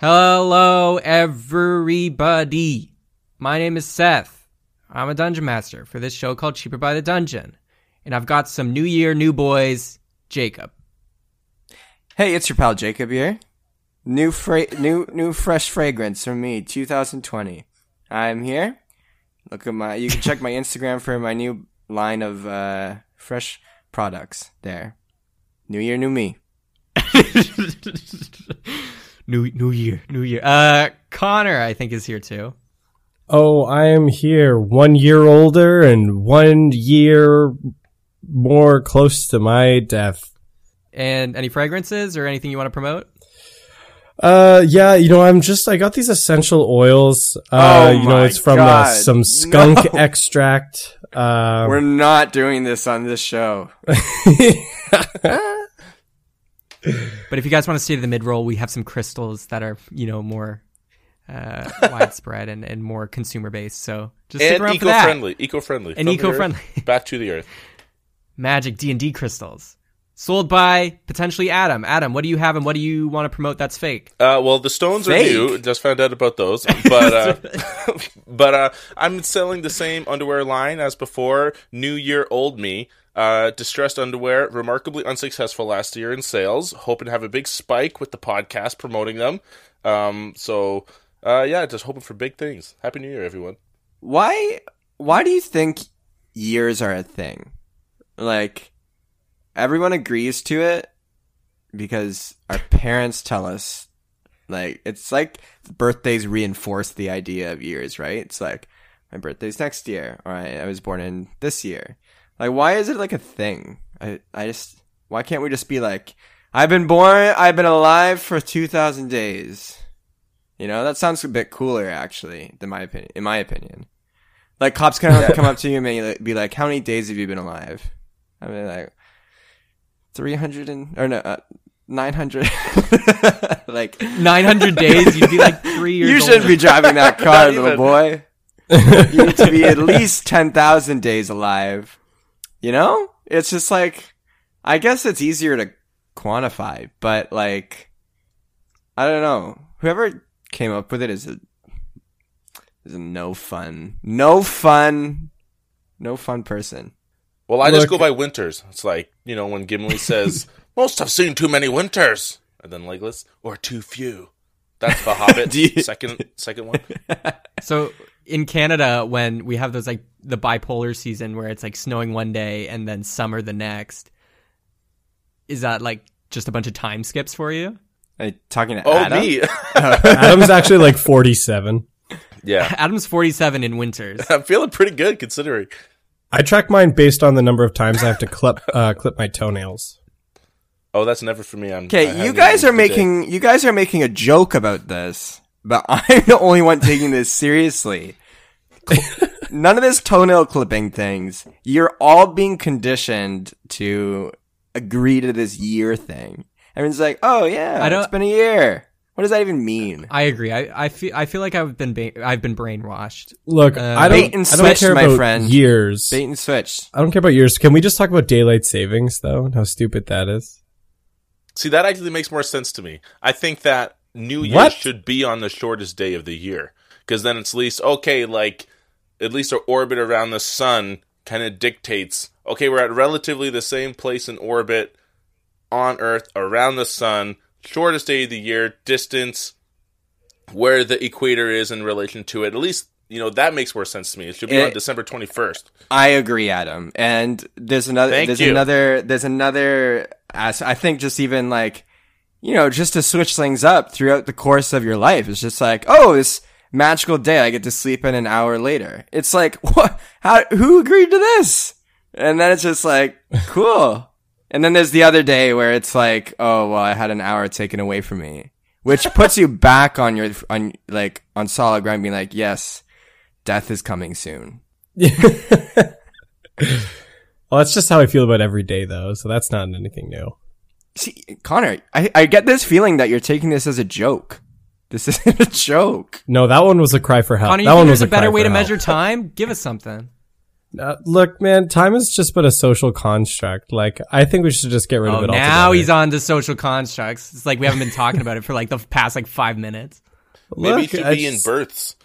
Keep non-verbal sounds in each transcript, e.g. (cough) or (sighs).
Hello, everybody. My name is Seth. I'm a dungeon master for this show called Cheaper by the Dungeon. And I've got some new year, new boys, Jacob. Hey, it's your pal Jacob here. New fra- new new fresh fragrance from me, 2020. I'm here. Look at my you can check my Instagram for my new line of uh, fresh products there. New year, new me. (laughs) new new year, new year. Uh Connor, I think, is here too. Oh, I am here, one year older and one year more close to my death. And any fragrances or anything you want to promote? Uh, yeah, you know, I'm just, I got these essential oils. Oh Uh, you know, my it's from uh, God, some skunk no. extract. (laughs) Uh, We're not doing this on this show. (laughs) But if you guys want to stay to the mid roll, we have some crystals that are, you know, more uh, (laughs) widespread and, and more consumer based. So just stick and around for that. eco-friendly, eco-friendly, And eco-friendly. earth (laughs) back to the earth. Magic D and D crystals sold by potentially Adam. Adam, what do you have and what do you want to promote that's fake? Uh, well, the stones Fake. are new. Just found out about those, but uh, (laughs) but uh, I'm selling the same underwear line as before. New year, old me. Uh, distressed underwear, remarkably unsuccessful last year in sales. Hoping to have a big spike with the podcast promoting them. Um, so uh, yeah, just hoping for big things. Happy New Year, everyone. Why why do you think years are a thing? Like everyone agrees to it because our parents tell us like it's like birthdays reinforce the idea of years, right? It's like my birthday's next year or I, I was born in this year. Like why is it like a thing? I I just why can't we just be like I've been born, I've been alive for 2000 days. You know, that sounds a bit cooler actually, in my opinion, in my opinion. Like cops kind of come up to you and be- like, "How many days have you been alive?" I mean, like three hundred and or no, uh, nine hundred. (laughs) like 900 days, you'd be like (laughs) three years you shouldn't be driving that (laughs) car, little boy. you need to be at least ten thousand days alive. You know, it's just like I guess it's easier to quantify, but like I don't know. Whoever came up with it is a is a no fun, no fun, no fun person. Well, I just go by winters. It's like you know when Gimli (laughs) says, "Most have seen too many winters," and then Legolas, "Or too few." That's the (laughs) Hobbit. Do you- Second, second one. (laughs) So in Canada, when we have those like the bipolar season where it's like snowing one day and then summer the next, is that like just a bunch of time skips for you? Are you talking to Oh, Adam? me. (laughs) Adam's actually like 47. yeah, (laughs) Adam's 47 in winters. (laughs) I'm feeling pretty good considering. I track mine based on the number of times I have to clip, uh, clip my toenails. Oh, that's never for me. I'm Okay, you guys are the day. making you guys are making a joke about this, but (laughs) I'm the only one taking this seriously. None of this toenail clipping things. You're all being conditioned to agree to this year thing. Everyone's like, "Oh yeah, I don't- it's been a year." What does that even mean? I agree. I, I feel I feel like I've been ba- I've been brainwashed. Look, Uh, I don't, bait and I don't care my about friend. years. Bait and switch. I don't care about years. Can we just talk about daylight savings though and how stupid that is? See, that actually makes more sense to me. I think that New Year What? should be on the shortest day of the year because then it's least okay. Like at least our orbit around the sun kind of dictates. Okay, we're at relatively the same place in orbit on Earth around the sun. Shortest day of the year, distance, where the equator is in relation to it. At least you know that makes more sense to me. It should be It- on December twenty first. I agree, Adam. And there's another. Thank there's you. another. There's another. As I think, just even like, you know, just to switch things up throughout the course of your life. It's just like, oh, this magical day, I get to sleep in an hour later. It's like, (laughs) what? How? Who agreed to this? And then it's just like, (laughs) cool. And then there's the other day where it's like, oh, well, I had an hour taken away from me, which puts you (laughs) back on your on like on solid ground, being like, yes, death is coming soon. Well, that's just how I feel about every day though, so that's not anything new. See, Connor, I, I get this feeling that you're taking this as a joke. This (laughs) isn't a joke. No, that one was a cry for help. Connor, that think one was a better cry way for to help. measure time? Give us something. Uh, look, man, time is just but a social construct. Like, I think we should just get rid Oh, of it all. now altogether. he's on to social constructs. It's like we haven't been talking about it for like the past like five minutes. Maybe Look, it should I be in just- births.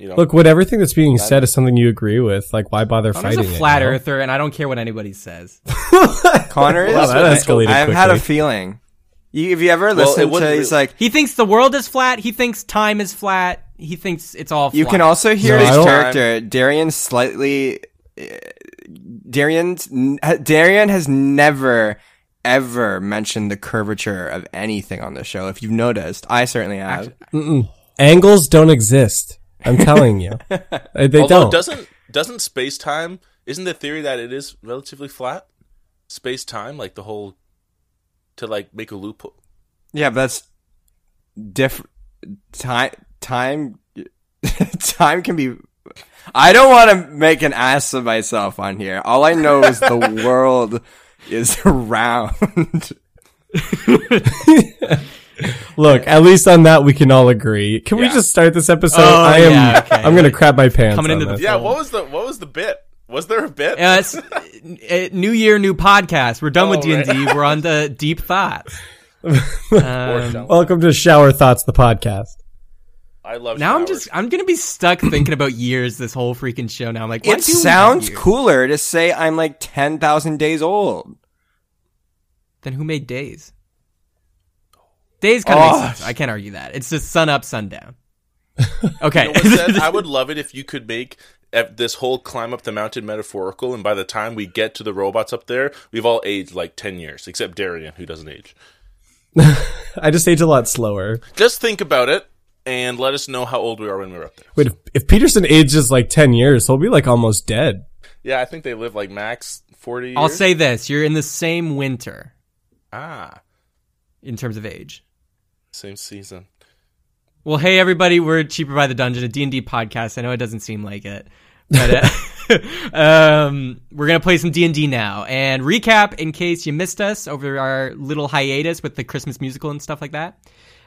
You know, Look, what everything that's being said is something you agree with, like, why bother I'm fighting just a flat it? you know? earther, and I don't care what anybody says. (laughs) Connor is. Wow, that I- escalated I've had a feeling. You, have you ever listened wouldn't to? He's like, He thinks the world is flat. He thinks time is flat. He thinks it's all. Flat. you can also hear No, his character. Darian slightly. uh, Darian's Darian has never ever mentioned the curvature of anything on the show. If you've noticed, I certainly have. Angles don't exist. I'm telling you. (laughs) Uh, they although don't. doesn't doesn't space time? Isn't the theory that it is relatively flat? Space time, like the whole to like make a loophole. Yeah, but that's different. Time, time, (laughs) time can be. I don't want to make an ass of myself on here. All I know is the (laughs) world is round. Look, at least on that we can all agree. Can we just start this episode? Oh, I am. yeah, okay. I'm gonna crap my pants. Coming on into the this. Yeah, what was the what was the bit? Was there a bit? Uh, it's, (laughs) uh, new year, new podcast. We're done with Oh, D and D. We're on the deep thoughts. (laughs) Um. Welcome to Shower Thoughts, the podcast. I love. now I'm just I'm gonna be stuck thinking about years this whole freaking show. Now I'm like, why It do we have sounds cooler to say I'm like 10,000 days old. Then who made days? Days kind of Oh. makes sense. I can't argue that. It's just sun up, sundown. (laughs) Okay. You know what, Seth? (laughs) I would love it if you could make this whole climb up the mountain metaphorical, and by the time we get to the robots up there, we've all aged like ten years, except Darian, who doesn't age. (laughs) I just age a lot slower. Just think about it and let us know how old we are when we're up there. Wait, if, if Peterson ages like 10 years, he'll be like almost dead. Yeah, I think they live like max forty. I'll say this: you're in the same winter ah, in terms of age. Same season. Well, hey everybody, we're Cheaper by the Dungeon, a D&D podcast. I know it doesn't seem like it, but uh, (laughs) um, we're gonna play some D&D now and recap in case you missed us over our little hiatus with the Christmas musical and stuff like that.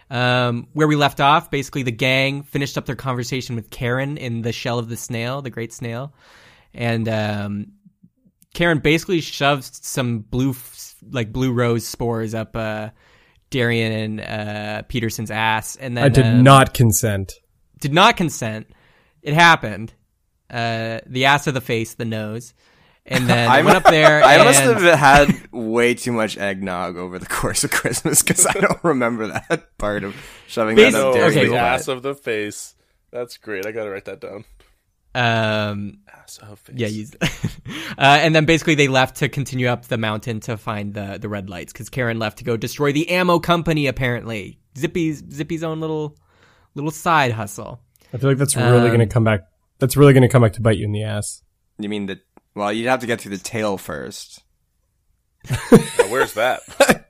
Um, where we left off, basically the gang finished up their conversation with Karen in the shell of the snail, the great snail, and um, Karen basically shoved some blue, like blue rose spores up uh, Darian and uh, Peterson's ass, and then I did um, not consent. did not consent. It happened. Uh, the ass of the face, the nose, and then (laughs) I went up there. I and must have had way too much eggnog over the course of Christmas because I don't remember that part of shoving that up No, Darian's okay, the ass of the face. That's great. I gotta write that down. Um, Ass of face. yeah, you, (laughs) uh, and then basically they left to continue up the mountain to find the the red lights because Karen left to go destroy the ammo company. Apparently, Zippy's Zippy's own little little side hustle. I feel like that's really Um, going to come back. That's really going to come back to bite you in the ass. You mean the? Well, you'd have to get through the tail first. Now, where's that? (laughs)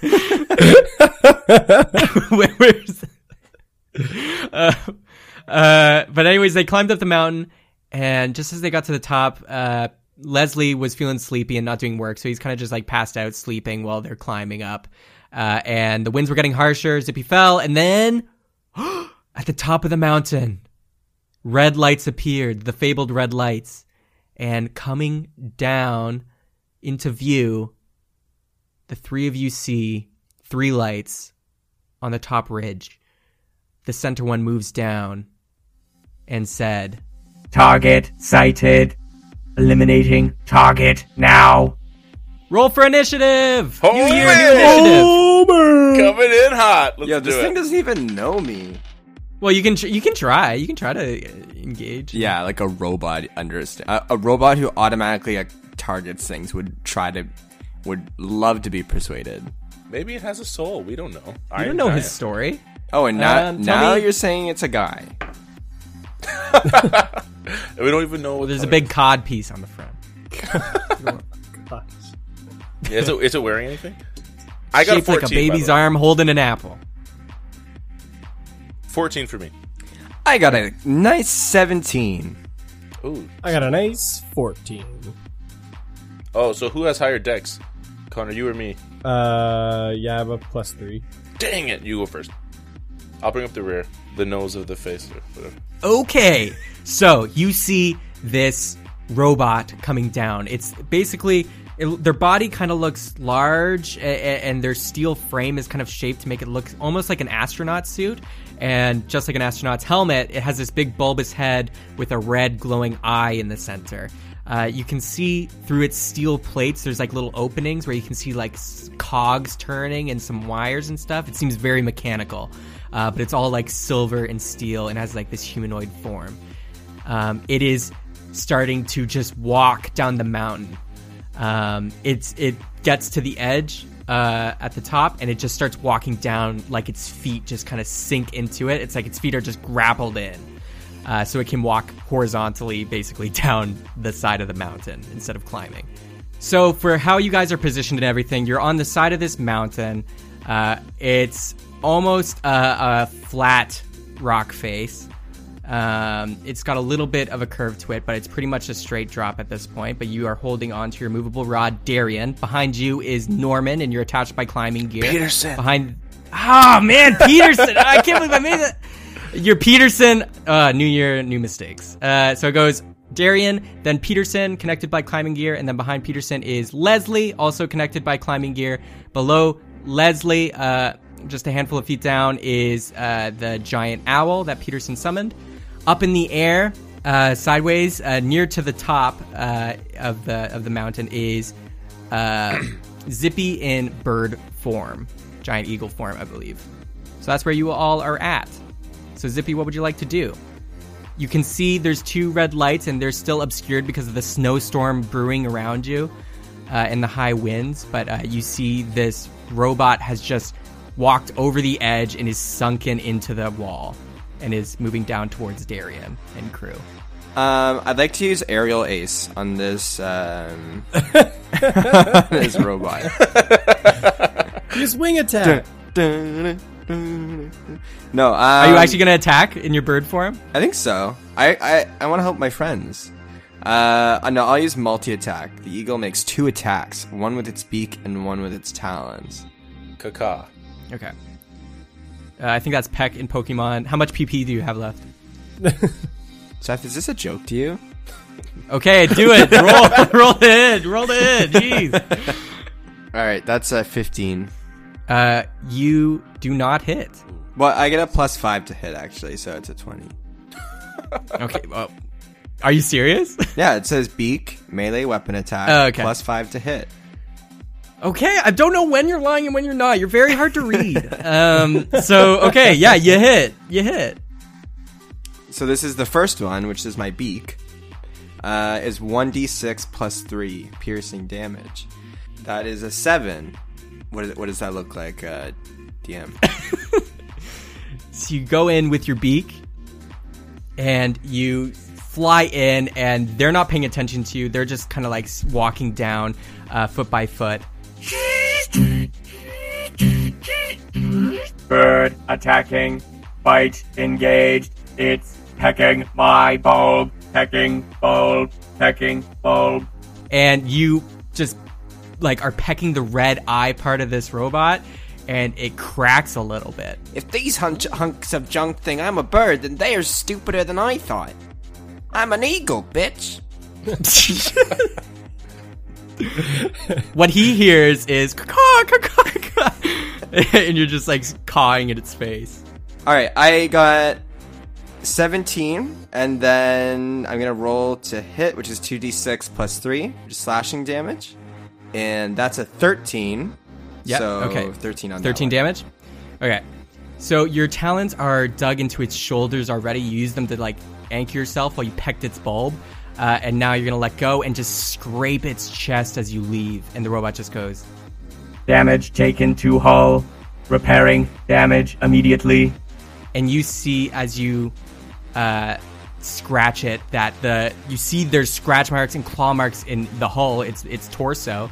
(laughs) Where- where's uh, uh, but anyways they climbed up the mountain and just as they got to the top uh, leslie was feeling sleepy and not doing work so he's kind of just like passed out sleeping while they're climbing up uh, and the winds were getting harsher zippy fell and then (gasps) at the top of the mountain red lights appeared the fabled red lights and coming down into view the three of you see three lights on the top ridge. The center one moves down and said, Target sighted. Eliminating target now. Roll for initiative! Oh, new year, new initiative! Coming in hot. Let's Yo, do this it. thing doesn't even know me. Well, you can tr- you can try. You can try to uh, engage. Yeah, like a robot understand. A, a robot who automatically like, targets things would try to, would love to be persuaded. Maybe it has a soul. We don't know. You don't know his story. Oh, and now Um, now me- you're saying it's a guy. (laughs) We don't even know. Well, What there's a big cod piece on the front. (laughs) Is it, is it wearing anything? I got Shaped a 14. like a baby's arm holding an apple. 14 for me. I got a nice seventeen. Ooh. I got a nice 14. Oh, so who has higher Dex? Connor, you or me? Uh, yeah, I have a plus three. Dang it, you go first. I'll bring up the rear, the nose of the face, or whatever. Okay, so you see this robot coming down. It's basically it, their body kind of looks large, a- a- and their steel frame is kind of shaped to make it look almost like an astronaut suit. And just like an astronaut's helmet, it has this big bulbous head with a red glowing eye in the center. Uh, you can see through its steel plates, there's like little openings where you can see like cogs turning and some wires and stuff. It seems very mechanical, uh, but it's all like silver and steel and has like this humanoid form. Um, it is starting to just walk down the mountain. Um, it's it gets to the edge uh, at the top and it just starts walking down like its feet just kind of sink into it. It's like its feet are just grappled in. Uh, so it can walk horizontally, basically (laughs) down the side of the mountain instead of climbing. So for how you guys are positioned and everything, you're on the side of this mountain. Uh, it's almost a, a flat rock face. Um, it's got a little bit of a curve to it, but it's pretty much a straight drop at this point. But you are holding on to your movable rod, Darian. Behind you is Norman, and you're attached by climbing gear. Peterson. Behind. Ah, man, Peterson! I can't believe I made that. You're Peterson. Uh, new year, new mistakes. Uh, so it goes Darian, then Peterson, connected by climbing gear, and then behind Peterson is Leslie, also connected by climbing gear. Below Leslie, uh, just a handful of feet down, is uh, the giant owl that Peterson summoned. Up in the air, uh, sideways, uh, near to the top uh, of the of the mountain is uh, (clears throat) Zippy in bird form, giant eagle form, I believe. So that's where you all are at. So Zippy, what would you like to do? You can see there's two red lights, and they're still obscured because of the snowstorm brewing around you uh, and the high winds. But uh, you see this robot has just walked over the edge and is sunken into the wall and is moving down towards Darian and crew. Um, I'd like to use aerial ace on this um, on (laughs) this robot. (laughs) Use wing attack. No, um, Are you actually going to attack in your bird form? I think so. I I, I want to help my friends. Uh, no, I'll use multi attack. The eagle makes two attacks, one with its beak and one with its talons. Kaka. Okay. Uh, I think that's Peck in Pokemon. How much PP do you have left? (laughs) Seth, is this a joke to you? Okay, do it. (laughs) roll, roll it in. Roll it in. Jeez. All right, that's a fifteen. Uh, you do not hit. Well, I get a plus five to hit actually, so it's a twenty. (laughs) Okay. Well, are you serious? Yeah, it says beak melee weapon attack Oh, okay. plus five to hit. Okay, I don't know when you're lying and when you're not. You're very hard to read. (laughs) um, so okay, yeah, you hit, you hit. So this is the first one, which is my beak. Uh, is one d six plus three piercing damage. That is a seven. What, is, what does that look like, uh, DM? (laughs) So you go in with your beak, and you fly in, and they're not paying attention to you. They're just kind of like walking down, uh, foot by foot. Bird attacking. Bite engaged. It's pecking my bulb. Pecking bulb. Pecking bulb. and you just like are pecking the red eye part of this robot and it cracks a little bit if these hunch- hunks of junk think I'm a bird, then they are stupider than I thought. I'm an eagle, bitch. (laughs) (laughs) what he hears is caw, caw, caw, (laughs) and you're just like cawing at its face All right, I got 17, and then I'm gonna roll to hit, which is 2d6 plus 3, which is slashing damage. And that's a 13. Yep, So okay. 13 on 13 that one. damage okay so your talons are dug into its shoulders already you use them to like anchor yourself while you pecked its bulb uh, and now you're gonna let go and just scrape its chest as you leave and the robot just goes Damage taken to hull. Repairing damage immediately. and you see as you uh, scratch it that the you see there's scratch marks and claw marks in the hull its its torso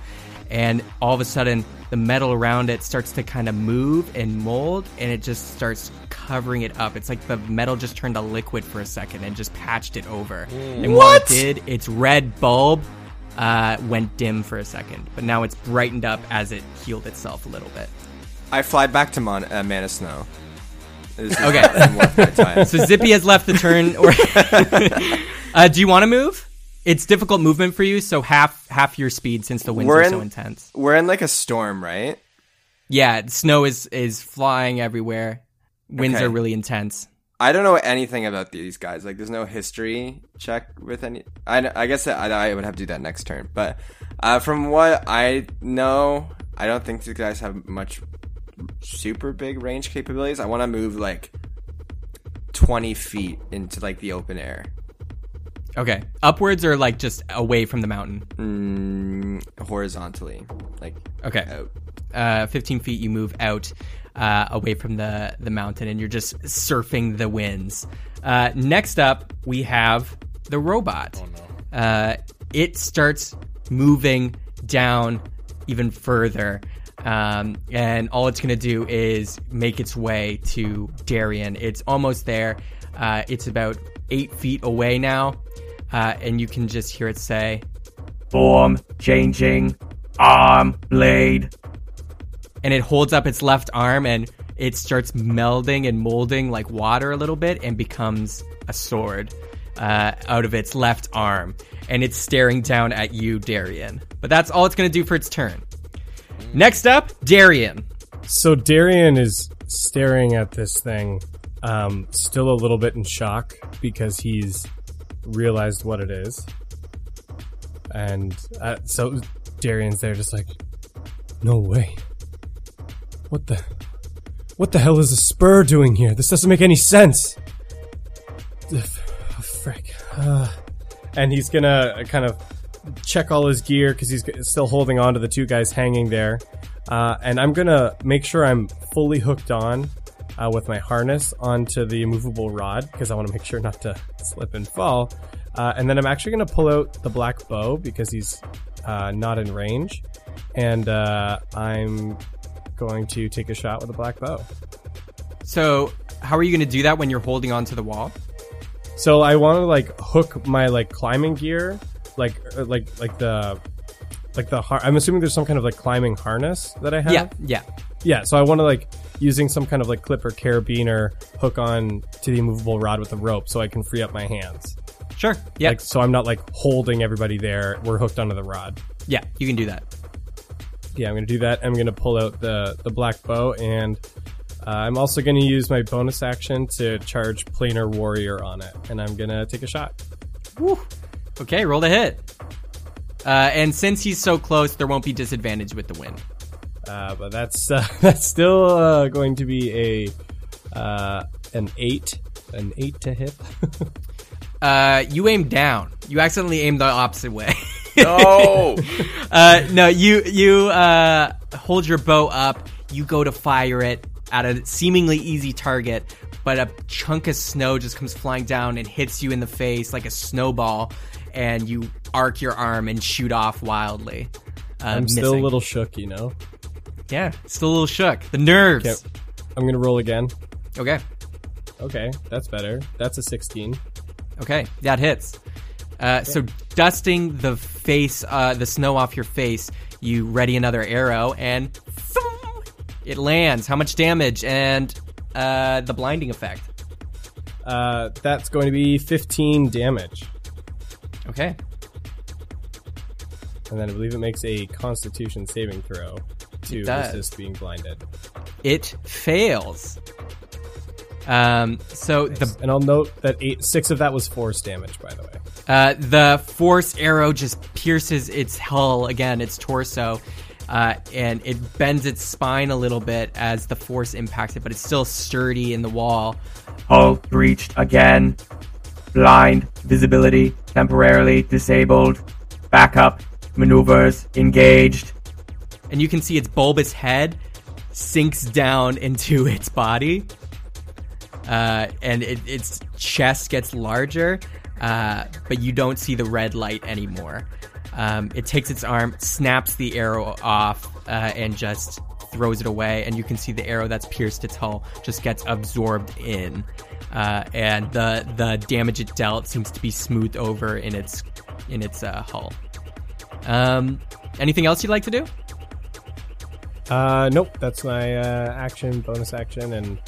and all of a sudden the metal around it starts to kind of move and mold and it just starts covering it up it's like the metal just turned to liquid for a second and just patched it over and what it did its red bulb uh, went dim for a second but now it's brightened up as it healed itself a little bit I fly back to Mon- uh, Mana Snow. Okay. (laughs) one more time. So Zippy has left the turn. Or (laughs) (laughs) uh, do you want to move? It's difficult movement for you, so half half your speed since the winds We're are in- so intense. We're in like a storm, right? Yeah, snow is is flying everywhere. Winds Okay. are really intense. I don't know anything about these guys. Like, there's no history check with any. I, I guess I, I would have to do that next turn. But uh, from what I know, I don't think these guys have much super big range capabilities. I want to move like 20 feet into like the open air. Okay, upwards or like just away from the mountain. Mm, horizontally. Like, Okay, out. uh, 15 feet you move out uh, away from the the mountain, and you're just surfing the winds. Uh, next up, we have the robot. Uh, it starts moving down even further. Um, and all it's going to do is make its way to Darian. It's almost there. Uh, it's about eight feet away now. Uh, and you can just hear it say, Form changing. Arm blade. and it holds up its left arm and it starts melding and molding like water a little bit and becomes a sword uh, out of its left arm. And it's staring down at you, Darian. But that's all it's going to do for its turn. Next up, Darian. So Darian is staring at this thing, um, still a little bit in shock because he's realized what it is. And uh, so Darian's there just like, no way. What the, what the hell is a spur doing here? This doesn't make any sense. Oh, frick. Uh, and he's gonna kind of check all his gear because he's still holding on to the two guys hanging there. Uh, and I'm gonna make sure I'm fully hooked on uh, with my harness onto the movable rod because I want to make sure not to slip and fall. Uh, and then I'm actually gonna pull out the black bow because he's uh, not in range, and uh, I'm going to take a shot with a black bow. So, how are you going to do that when you're holding onto the wall? So I want to like hook my like climbing gear, like uh, like like the like the har- I'm assuming there's some kind of like climbing harness that I have. Yeah, yeah. Yeah, so I want to like using some kind of like clip or carabiner hook on to the immovable rod with the rope so I can free up my hands. Sure. Yeah. Like so I'm not like holding everybody there. We're hooked onto the rod. yeah, you can do that. Yeah, I'm gonna do that. I'm gonna pull out the the black bow and uh, I'm also gonna use my bonus action to charge planar warrior on it, and I'm gonna take a shot. Woo. Okay, roll the hit. Uh, and since he's so close, there won't be disadvantage with the wind. Uh, but that's uh, (laughs) that's still uh, going to be a uh, an eight, an eight to hit. (laughs) Uh, you aim down. You accidentally aim the opposite way. (laughs) No. uh, no, you you uh, hold your bow up. You go to fire it at a seemingly easy target, but a chunk of snow just comes flying down and hits you in the face like a snowball, and you arc your arm and shoot off wildly. Uh, I'm still a little shook, you know. Yeah, still a little shook. The nerves. Okay, I'm gonna roll again. Okay, Okay, that's better. That's a 16. okay, that hits. Uh, so dusting the face, uh, the snow off your face, you ready another arrow and it lands. How much damage and uh, the blinding effect? Uh, that's going to be 15 damage, Okay, and then I believe it makes a Constitution saving throw to It does. resist being blinded. it fails. Um, so the And I'll note that eight, six of that was force damage, by the way. Uh, the force arrow just pierces its hull again, its torso, uh, and it bends its spine a little bit as the force impacts it, but it's still sturdy in the wall. Hull breached again. Blind. Visibility temporarily disabled. Backup. Maneuvers engaged. And you can see its bulbous head sinks down (laughs) into its body, uh, and it, its chest gets larger, uh, but you don't see the red light anymore. Um, it takes its arm, snaps the arrow off, uh, and just throws it away. And you can see the arrow that's pierced its hull just gets absorbed in, uh, and the the damage it dealt seems to be smoothed over in its in its uh, hull. Um, anything else you'd like to do? Uh, nope, that's my uh, action, bonus action, and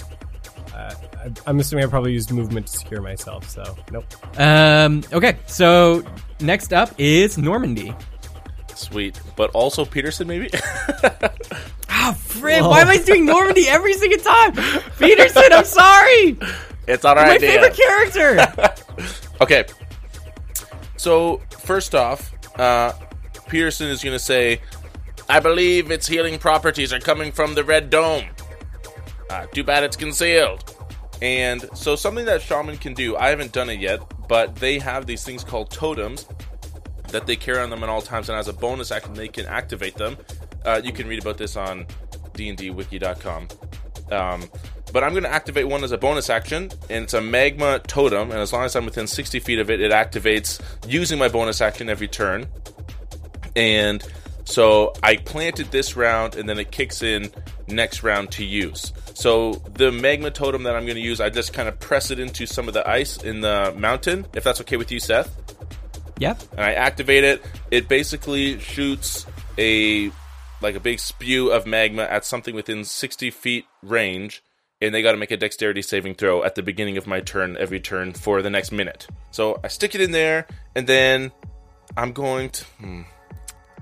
uh, I- I'm assuming I probably used movement to secure myself. So nope. Um, okay, so next up is Normandy. Sweet. But also Peterson, maybe? (laughs) Ah, Fred, why am I doing Normandy every single time? Peterson, I'm sorry. it's not our My idea. favorite character. (laughs) Okay. So, first off, uh, Peterson is going to say, I believe its healing properties are coming from the Red Dome. Uh, too bad it's concealed. And so, something that Shaman can do, I haven't done it yet, but they have these things called totems that they carry on them at all times, and as a bonus action, they can activate them. Uh, you can read about this on dndwiki.com. Um, but I'm going to activate one as a bonus action, and it's a magma totem. And as long as I'm within 60 feet of it, it activates using my bonus action every turn. And so I planted this round, and then it kicks in next round to use. So the magma totem that I'm going to use, I just kind of press it into some of the ice in the mountain, if that's okay with you, Seth yep. and I activate it, it basically shoots a like a big spew of magma at something within 60 feet range, and they got to make a dexterity saving throw at the beginning of my turn every turn for the next minute. So I stick it in there, and then I'm going to. Hmm,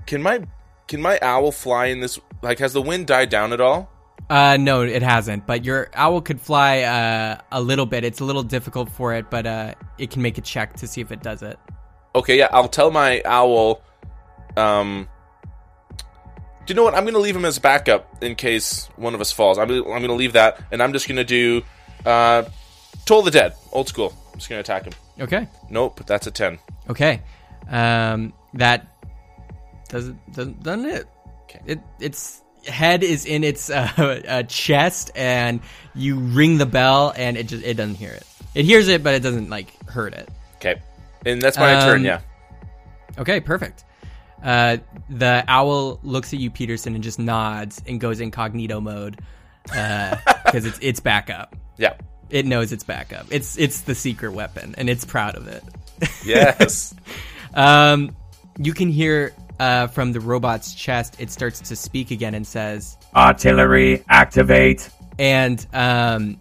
can my can my owl fly in this? Like, has the wind died down at all? Uh, no, it hasn't. But your owl could fly uh, a little bit. It's a little difficult for it, but uh, it can make a check to see if it does it. Okay, yeah, I'll tell my owl. Um, do you know what? I'm going to leave him as backup in case one of us falls. I'm, I'm going to leave that, and I'm just going to do uh, Toll the Dead, old school. I'm just going to attack him. Okay. Nope, that's a 10. Okay. Um, that does doesn't doesn't it? Okay. It its head is in its uh, (laughs) uh, chest, and you ring the bell, and it just it doesn't hear it. It hears it, but it doesn't like hurt it. Okay. And that's my turn, Um, yeah. Okay, perfect. Uh, the owl looks at you, Peterson, and just nods and goes incognito mode (laughs) because it's it's back up. Yeah. It knows it's back up. It's it's the secret weapon, and it's proud of it. Yes. (laughs) Um, you can hear uh, from the robot's chest. It starts to speak again and says, Artillery activate. and um,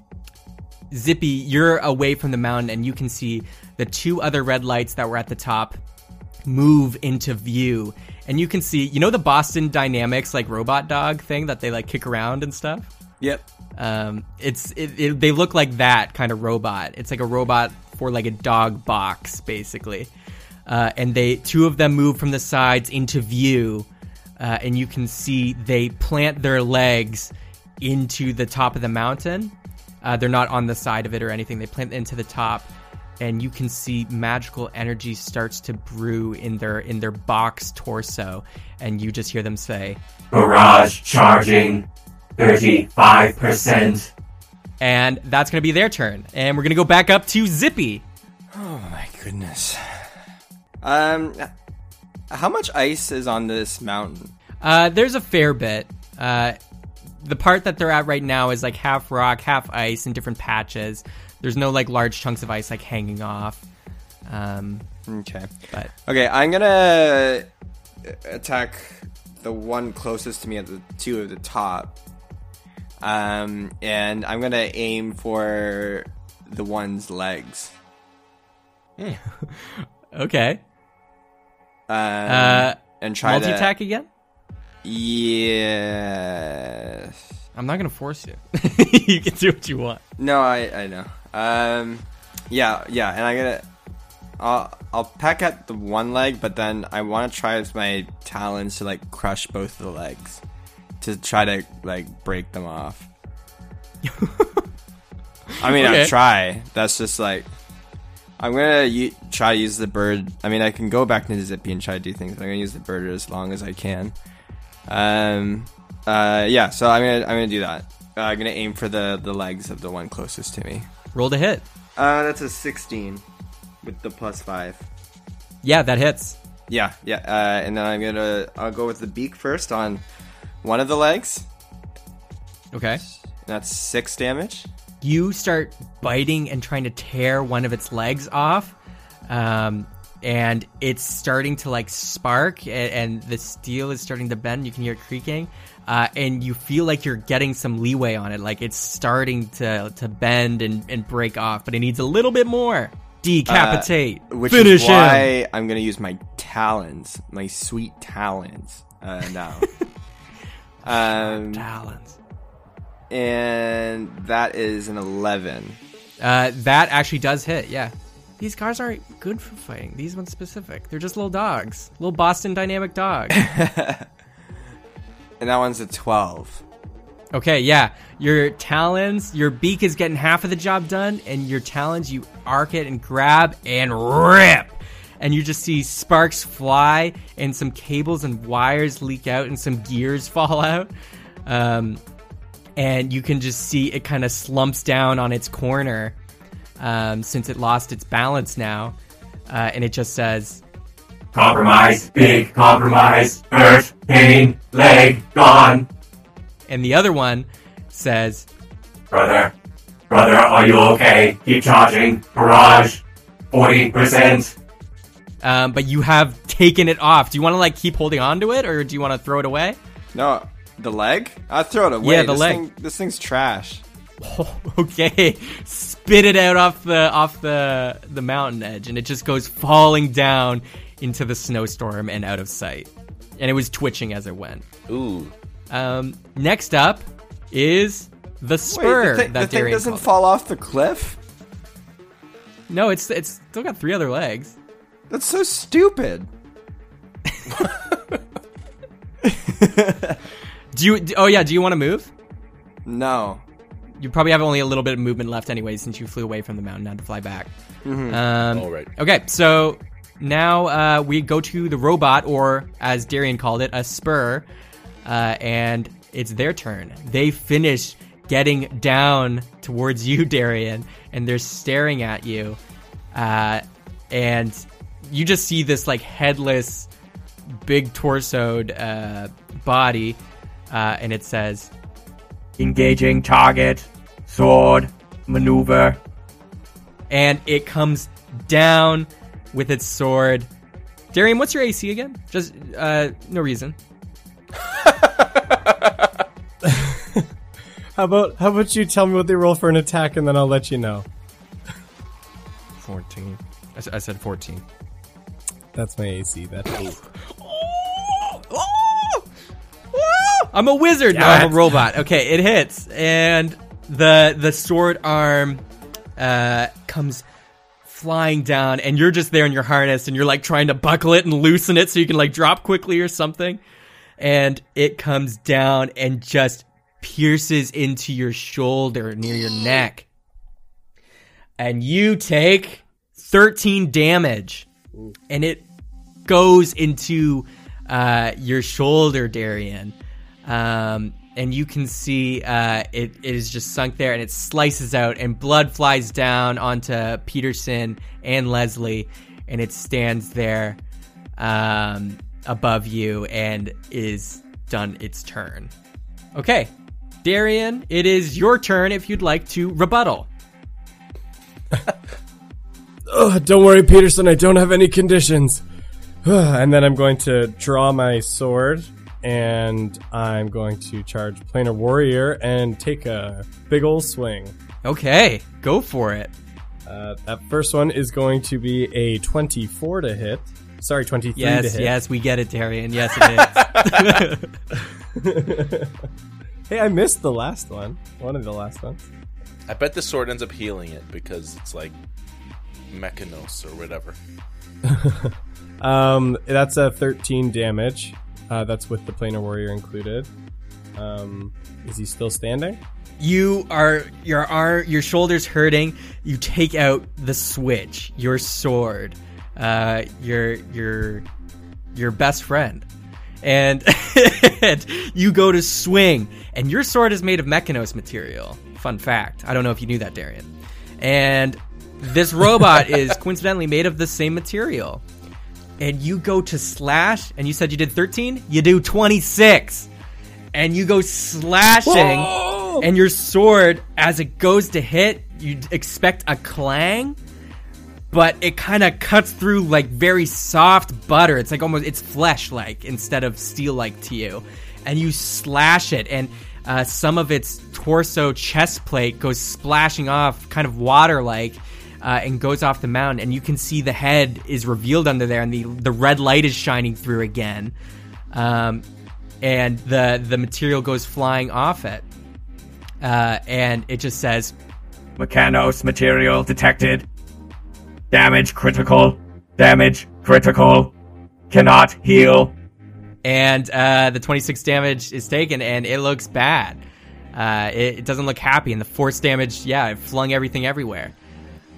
Zippy, you're away from the mountain, and you can see the two other red lights that were at the top move into view. And you can see, you know, the Boston Dynamics like robot dog thing that they like kick around and stuff. Yep. Um, it's it, it, they look like that kind of robot. It's like a robot for like a dog box, basically. Uh, and they two of them move from the sides into view, uh, and you can see they plant their legs into the top of the mountain. Uh, they're not on the side of it or anything. They plant into the top, and you can see magical energy starts to brew in their in their box torso, and you just hear them say, Barrage charging. 35%. and that's going to be their turn. And we're going to go back up to Zippy. Oh my goodness. Um, how much ice is on this mountain? Uh, there's a fair bit. Uh, the part that they're at right now is like half rock, half ice in different patches. There's no like large chunks of ice like hanging off. Um, Okay. but Okay, I'm gonna attack the one closest to me at the two at the top. Um, and I'm gonna aim for the one's legs. (laughs) okay, Um, uh, and try multi to attack again. Yes. I'm not gonna force you. (laughs) you can do what you want. No, I I know. Um, yeah, yeah, and I'm gonna. I'll I'll peck at the one leg, but then I want to try with my talons to like crush both of the legs, to try to like break them off. (laughs) I mean, Okay. I'll try. That's just like I'm gonna u- try to use the bird. I mean, I can go back into Zippy and try to do things. But I'm gonna use the bird as long as I can. Um. Uh. Yeah. So I'm gonna I'm gonna do that. Uh, I'm gonna aim for the the legs of the one closest to me. Roll to hit. Uh, that's a 16 with the plus five. Yeah, that hits. Yeah, yeah. Uh, and then I'm gonna I'll go with the beak first on one of the legs. Okay. That's six damage. You start biting and trying to tear one of its legs off. Um, and it's starting to like spark, and, and the steel is starting to bend. You can hear it creaking, uh, and you feel like you're getting some leeway on it. Like it's starting to to bend and, and break off, but it needs a little bit more. Decapitate. Which Finish is him. I'm gonna use my talons, my sweet talons, uh, now. (laughs) um, Talons. And that is an eleven. Uh, that actually does hit. Yeah. These cars aren't good for fighting. These ones specific. They're just little dogs, little Boston Dynamic dogs. (laughs) And that one's a twelve. Okay, yeah. Your talons, your beak is getting half of the job done, and your talons, you arc it and grab and rip. And you just see sparks fly, and some cables and wires leak out, and some gears (laughs) fall out. Um, and you can just see it kind of slumps down on its corner um, since it lost its balance now. Uh, and it just says, Compromise, big compromise, hurt, pain, leg, gone. and the other one says, Brother, brother, are you okay? Keep charging. Barrage, 40%. um, but you have taken it off. Do you want to like keep holding on to it, or do you want to throw it away? No, the leg? I'll throw it away. Yeah, the this leg. Thing, this thing's trash. (laughs) okay, spit it out off the off the the mountain edge, and it just goes falling down into the snowstorm and out of sight. And it was twitching as it went. Ooh. Um, next up is the spur Wait, the, thi- that the thing doesn't called fall off the cliff? No, it's it's still got three other legs. That's so stupid. (laughs) (laughs) Do you? Oh yeah, do you want to move? No. You probably have only a little bit of movement left anyway, since you flew away from the mountain, had to fly back. Um, All right. Okay, so now uh, we go to the robot, or as Darian called it, a spur, uh, and it's their turn. They finish getting down towards you, (laughs) Darian, and they're staring at you, uh, and you just see this like headless, big torsoed uh, body, uh, and it says, Engaging target, sword, maneuver. and it comes down with its sword. Darian, what's your AC again? Just uh, no reason. (laughs) How about how about you tell me what they roll for an attack and then I'll let you know. 14. I said 14. That's my AC. That's I'm a wizard. No, I'm a robot. Okay, it hits, and the the sword arm uh, comes flying down, and you're just there in your harness, and you're like trying to buckle it and loosen it so you can like drop quickly or something, and it comes down and just pierces into your shoulder near your (gasps) neck, and you take 13 damage, and it goes into uh, your shoulder, Darian. Um, and you can see uh, it, it is just sunk there and it slices out, and blood flies down onto Peterson and Leslie, and it stands there um, above you and is done its turn. Okay, Darian, it is your turn if you'd like to rebuttal. (laughs) Don't worry, Peterson. I don't have any conditions. (sighs) and then I'm going to draw my sword, and I'm going to charge Planar Warrior and take a big ol' swing. Okay, go for it. Uh, that first one is going to be a 24 to hit. Sorry, 23 to Yes, yes, we get it, Darian. Yes, it is. (laughs) Hey, I missed the last one. One of the last ones. I bet the sword ends up healing it because it's like Mechanus or whatever. (laughs) Um, that's a 13 damage. Uh, that's with the Planar Warrior included. Um, is he still standing? you are your arm your shoulders hurting. You take out the switch your sword uh your your your best friend. (laughs) And you go to swing and your sword is made of Mechanus material. Fun fact. I don't know if you knew that darian. And this robot is (laughs) coincidentally made of the same material and you go to slash and you said you did 13 you do 26 and you go slashing and your sword as it goes to hit you expect a clang but it kind of cuts through like very soft butter. It's like almost it's flesh like instead of steel like to you, and you slash it, and uh, some of its torso chest plate goes splashing off, kind of water like. Uh, and goes off the mountain, and you can see the head is revealed under there, and the the red light is shining through again, um, and the the material goes flying off it, uh, and it just says Mechanus material detected. Damage critical. Damage critical. Cannot heal. and uh, the 26 damage is taken, and it looks bad. Uh, it, it doesn't look happy, and the force damage, yeah, it flung everything everywhere.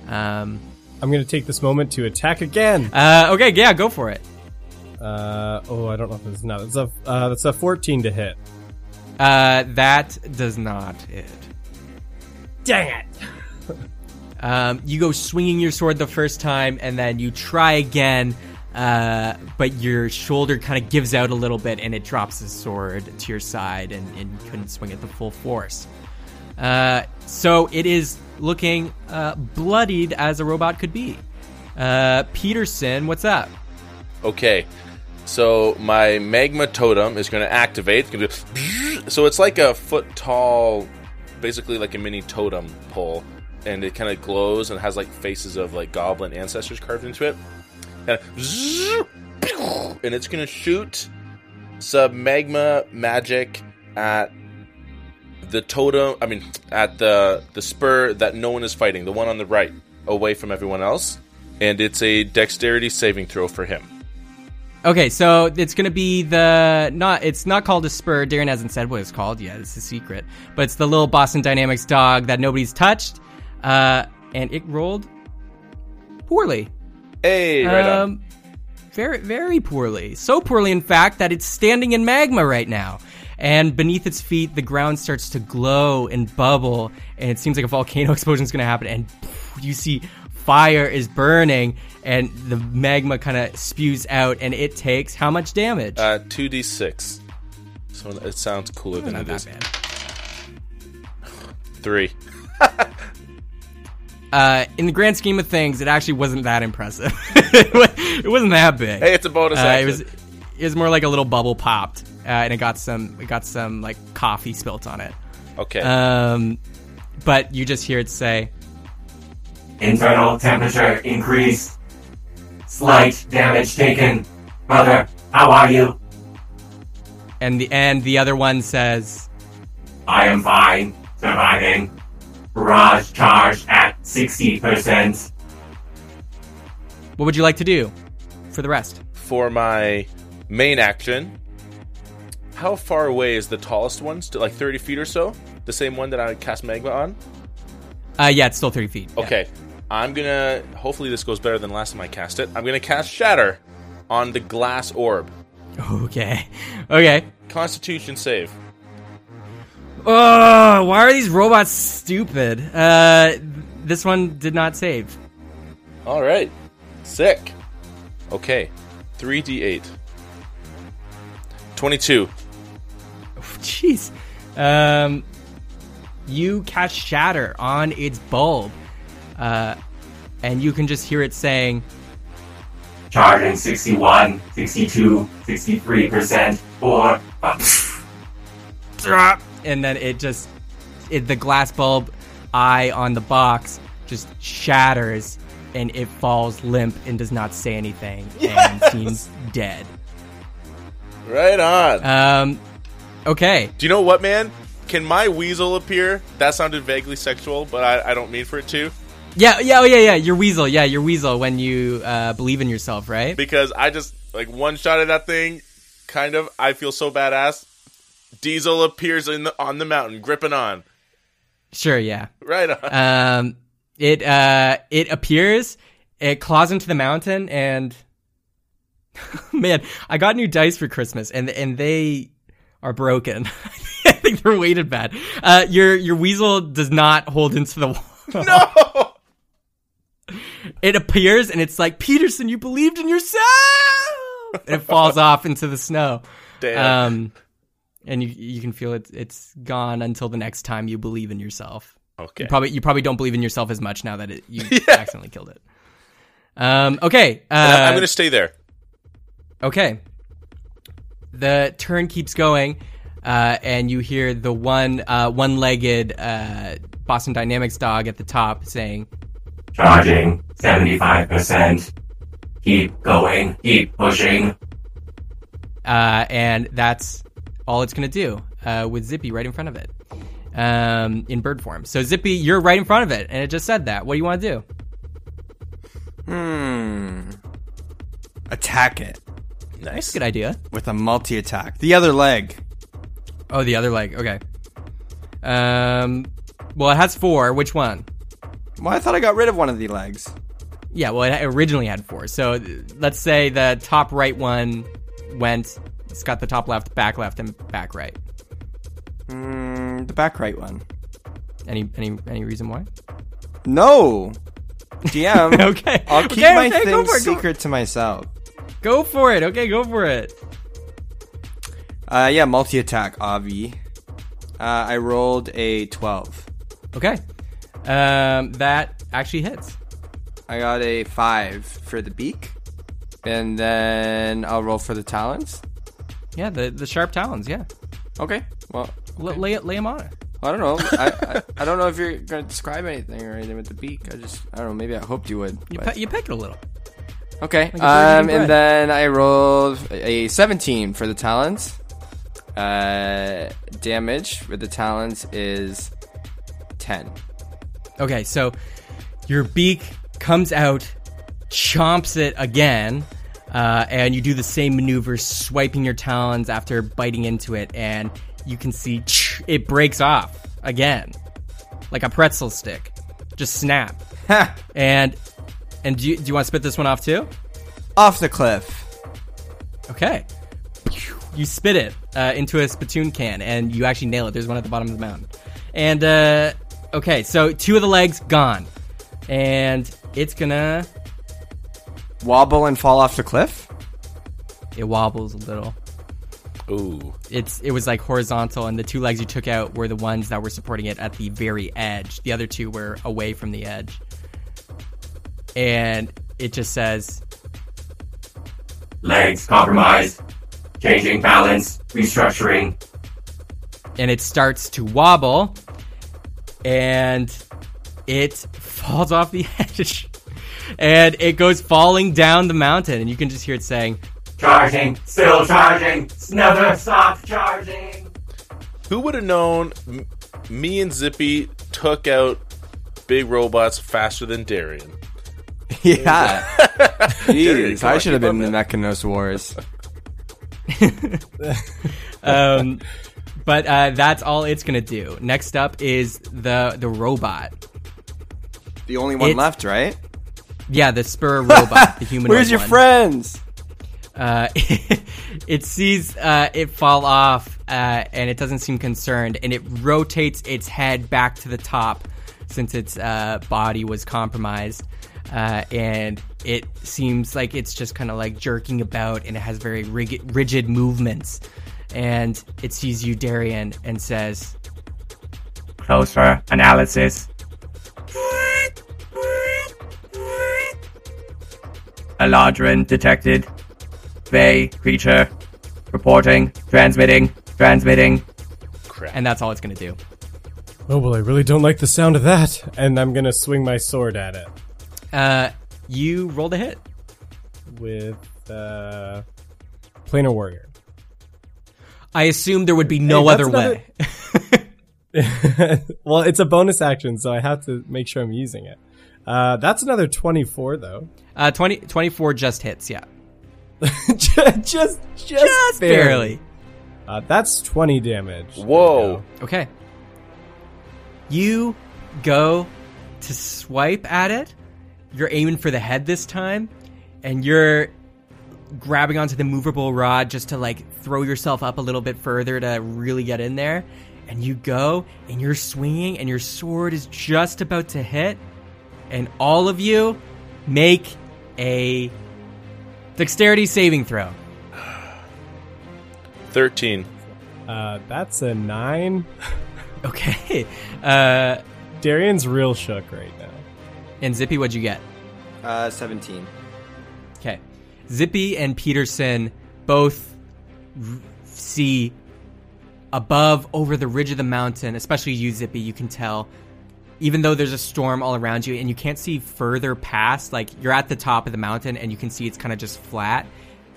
Um, I'm going to take this moment to attack again. uh, okay, yeah, go for it. Uh, oh, I don't know if it's not. It's a uh, that's a 14 to hit. Uh, that does not hit. Dang it! (laughs) Um, you go swinging your sword the first time, and then you try again, uh, but your shoulder kind of gives out a little bit, and it drops the sword to your side, and, and you couldn't swing it the full force. Uh, so it is looking uh, bloodied as a robot could be. Uh, Peterson, what's up? Okay, so my magma totem is going to activate. It's gonna do, so it's like a foot tall, basically like a mini totem pole, and it kind of glows and has like faces of like goblin ancestors carved into it. And it's going to shoot sub magma magic at the totem. I mean, at the the spur that no one is fighting, the one on the right, away from everyone else. And it's a dexterity saving throw for him. Okay, so it's gonna be the not. It's not called a spur. Darian hasn't said what it's called yet. It's a secret, but it's the little Boston Dynamics dog that nobody's touched, uh, and it rolled poorly. Hey, right on. um, very, very poorly. So poorly, in fact, that it's standing in magma right now. And beneath its feet, the ground starts to glow and bubble, and it seems like a volcano (laughs) explosion is going to happen. And you see fire is burning, and the magma kind of spews out, and it takes how much damage? Uh, 2d6. So it sounds cooler than it bad. (sighs) Three. (laughs) Uh, in the grand scheme of things, it actually wasn't that impressive. (laughs) it it wasn't that big. Hey, it's a bonus Uh, action. it was it was more like a little bubble popped, uh, and it got some it got some like coffee spilt on it. okay. Um, but you just hear it say, Internal temperature increased. Slight damage taken. Brother, how are you? and the and the other one says, I am fine. Surviving. Barrage charge at 60%. "What would you like to do for the rest?" For my main action, how far away is the tallest one? Still like 30 feet or so? The same one that I cast Magma on? Uh, yeah, it's still thirty feet. yeah. Okay. I'm gonna. Hopefully, this goes better than last time I cast it. I'm gonna cast Shatter on the glass orb. Okay. (laughs) Okay. Constitution save. Oh, why are these robots stupid? Uh, this one did not save. All right. Sick. Okay. 3d8. 22. (laughs) Jeez. Um, you catch shatter on its bulb, uh, and you can just hear it saying, Charging 61, 62, 63%. Four. "Drop," and then it just, it, the glass bulb eye on the box just shatters, and it falls limp and does not say anything and (laughs) seems dead. Right on. Um, okay. Do you know what, man? Can my weasel appear? That sounded vaguely sexual, but I, I don't mean for it to. Yeah, yeah, oh yeah, yeah. Your weasel, yeah, your weasel. When you uh, believe in yourself, right? Because I just, like, one shot at that thing, kind of, I feel so badass. Diesel appears in the, on the mountain, gripping on. Sure, yeah. Right on. Um, it uh, it appears, it claws into the mountain, and (laughs) man, I got new dice for Christmas, and and they are broken. (laughs) I think they're weighted bad. Uh, your your weasel does not hold into the wall. (laughs) no! It appears, and it's like Peterson, you believed in yourself. And it falls off into the snow. Damn. Um, and you you can feel it. It's gone until the next time you believe in yourself. okay. You probably you probably don't believe in yourself as much now that it, you accidentally killed it. Um, okay. Uh, I'm going to stay there. Okay. The turn keeps going, uh, and you hear the one uh, one-legged uh, Boston Dynamics dog at the top saying, Charging 75%. Keep going. Keep pushing. uh, and that's all it's going to do uh, with Zippy right in front of it um, in bird form. So Zippy, you're right in front of it, and it just said that. What do you want to do? Hmm. Attack it Nice. Good idea. with a multi attack. The other leg. Oh, the other leg. Okay. Um, well, it has four. Which one? Well, I thought I got rid of one of the legs. Yeah, well, it originally had four. So let's say the top right one went. It's got the top left, back left, and back right. Mm, the back right one. Any any any reason why? No. (laughs) DM. Okay. I'll (laughs) keep Okay, my okay, go things for it, secret to myself. Go for it. Okay, go for it. Uh, yeah, multi attack, Avi. Uh, I rolled a 12. Okay. Um, that actually hits. I got a 5 for the beak. And then I'll roll for the talons. Yeah, the the sharp talons. Yeah. Okay. Well, L- lay it, lay them on it. I don't know. I, I, (laughs) I don't know if you're going to describe anything or anything with the beak. I just, I don't know. Maybe I hoped you would. You pe- you peck it a little. Okay. Like Um, and then I rolled a 17 for the talons. Uh, damage with the talons is 10. Okay, so your beak comes out, chomps it again, uh, and you do the same maneuver, swiping your talons after biting into it, and you can see it breaks off again, like a pretzel stick, just snap. And and do you, do you want to spit this one off too? Off the cliff. Okay. You spit it uh, into a spittoon can, and you actually nail it. There's one at the bottom of the mountain. And uh, okay, so two of the legs gone, and it's gonna Wobble and fall off the cliff? it wobbles a little. Ooh. It's it was like horizontal, and the two legs you took out were the ones that were supporting it at the very edge. The other two were away from the edge, and it just says Legs compromised. Changing balance. Restructuring. and it starts to wobble and it (laughs) falls off the (laughs) edge and it goes falling down the mountain and you can just hear it saying Charging. Still charging. Never stop charging. Who would have known m- me and Zippy took out big robots faster than Darian? (laughs) Yeah. Jeez, (laughs) I should have been in the up, Mechanus Wars. (laughs) um, but uh, that's all it's gonna do next up is the the robot The only one It's- left, right? yeah the spur robot the human Where's your friends? uh, it sees uh, it fall off uh, and it doesn't seem concerned and it rotates its head back to the top since its uh, body was compromised uh, and it seems like it's just kind of like jerking about and it has very rigid, rigid movements and it sees you Darian and says Closer analysis. Eladrin detected. Bay creature. Reporting. Transmitting. Transmitting. Crap. and that's all it's gonna do Oh well, I really don't like the sound of that, and I'm gonna swing my sword at it uh, you rolled a hit with uh, planar warrior. I assumed there would be no Hey, other that's way (laughs) well, it's a bonus action, so I have to make sure I'm using it. Uh, that's another 24, though. uh, 20, 24 just hits yeah (laughs) just, just, just, barely. Uh, that's 20 damage. Whoa. Okay. You go to swipe at it. You're aiming for the head this time, and you're grabbing onto the movable rod just to like throw yourself up a little bit further to really get in there. And you go and you're swinging, and your sword is just about to hit, and all of you make a dexterity saving throw. (sighs) 13. Uh, that's a 9. (laughs) Okay. Uh, Darian's real shook right now. And Zippy, what'd you get? Uh, 17. Okay. Zippy and Peterson both r- see above over the ridge of the mountain, especially you, Zippy, you can tell, even though there's a storm all around you and you can't see further past, like you're at the top of the mountain and you can see it's kind of just flat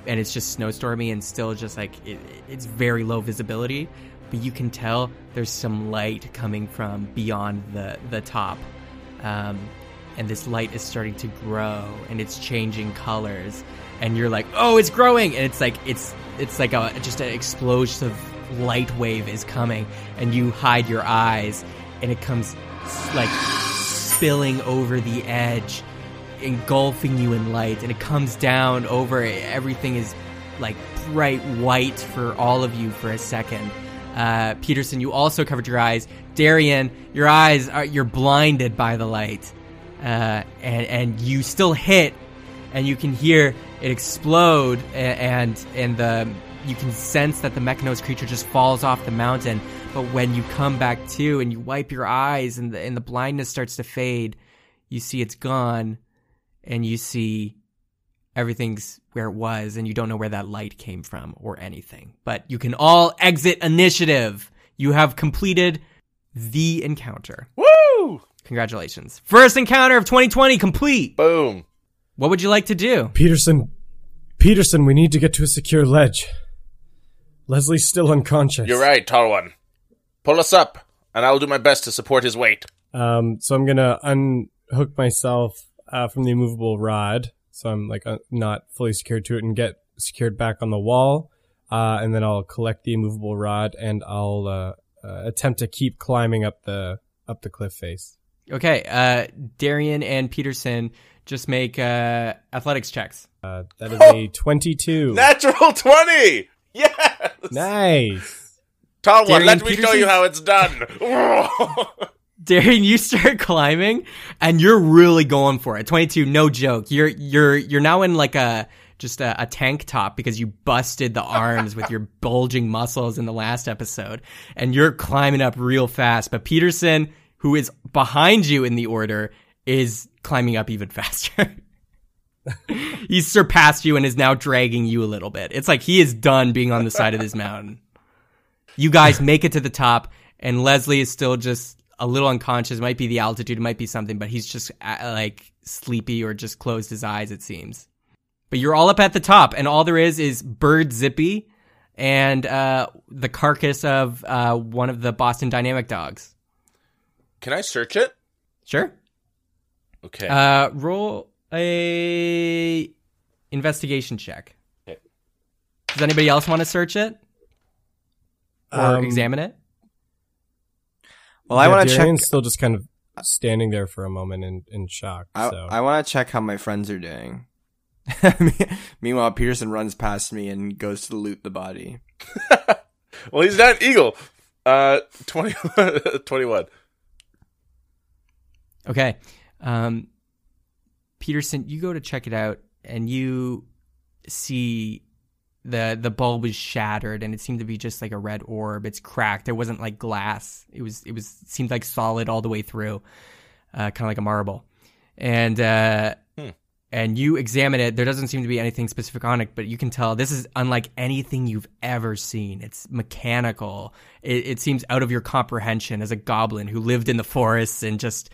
and it's just snowstormy and still just like it, it's very low visibility. But you can tell there's some light coming from beyond the, the top. Um, and this light is starting to grow and it's changing colors and you're like oh it's growing! And it's like it's it's like a just an explosive light wave is coming and you hide your eyes and it comes like spilling over the edge engulfing you in light and it comes down over everything is like bright white for all of you for a second. Uh, peterson you also covered your eyes. Darian your eyes are you're blinded by the light uh, and and you still hit, and you can hear it explode, and and the you can sense that the Mechanus creature just falls off the mountain. But when you come back to and you wipe your eyes, and the and the blindness starts to fade, you see it's gone, and you see everything's where it was, and you don't know where that light came from or anything. But you can all exit initiative. You have completed the encounter. Woo! Congratulations. First encounter of 2020 complete. Boom. What would you like to do? Peterson, Peterson, we need to get to a secure ledge. Leslie's still unconscious. You're right, tall one. Pull us up, and I'll do my best to support his weight. Um, so I'm gonna unhook myself uh, from the immovable rod, so I'm like uh, not fully secured to it, and get secured back on the wall. Uh, and then I'll collect the immovable rod, and I'll uh, uh, attempt to keep climbing up the up the cliff face. Okay, uh, Darian and Peterson just make uh, athletics checks. Uh, that is a 22. Natural 20! Yes! nice. Tall one, Darian let me show you how it's done. (laughs) Darian, you start climbing, and you're really going for it. 22, no joke. You're you're you're now in like a just a, a tank top because you busted the arms with your (laughs) bulging muscles in the last episode, and you're climbing up real fast. But Peterson, who is behind you in the order, is climbing up even (laughs) faster. He's surpassed you and is now dragging you a little bit. It's like he is done being on the side of this mountain. You guys make it to the top, and Leslie is still just a little unconscious. It might be the altitude, it might be something, but he's just uh, like sleepy or just closed his eyes, it seems. But you're all up at the top, and all there is is Bird Zippy and uh, the carcass of uh, one of the Boston Dynamic dogs. Can I search it? Sure. Okay. Uh, roll a investigation check. Okay. Does anybody else want to search it or Um, examine it? Well, I want to check. Darian's still just kind of standing there for a moment in, in shock. I, so I want to check how my friends are doing. (laughs) Meanwhile, Peterson runs past me and goes to loot the body. (laughs) well, he's not eagle. Uh, 20, (laughs) 21. Okay. Um, Peterson, you go to check it out, and you see the the bulb is shattered, and it seemed to be just like a red orb. It's cracked. It wasn't like glass. It was it was seemed like solid all the way through, uh, kind of like a marble. And uh, Hmm. and you examine it. There doesn't seem to be anything specific on it, but you can tell this is unlike anything you've ever seen. It's mechanical. It, it seems out of your comprehension as a goblin who lived in the forests and just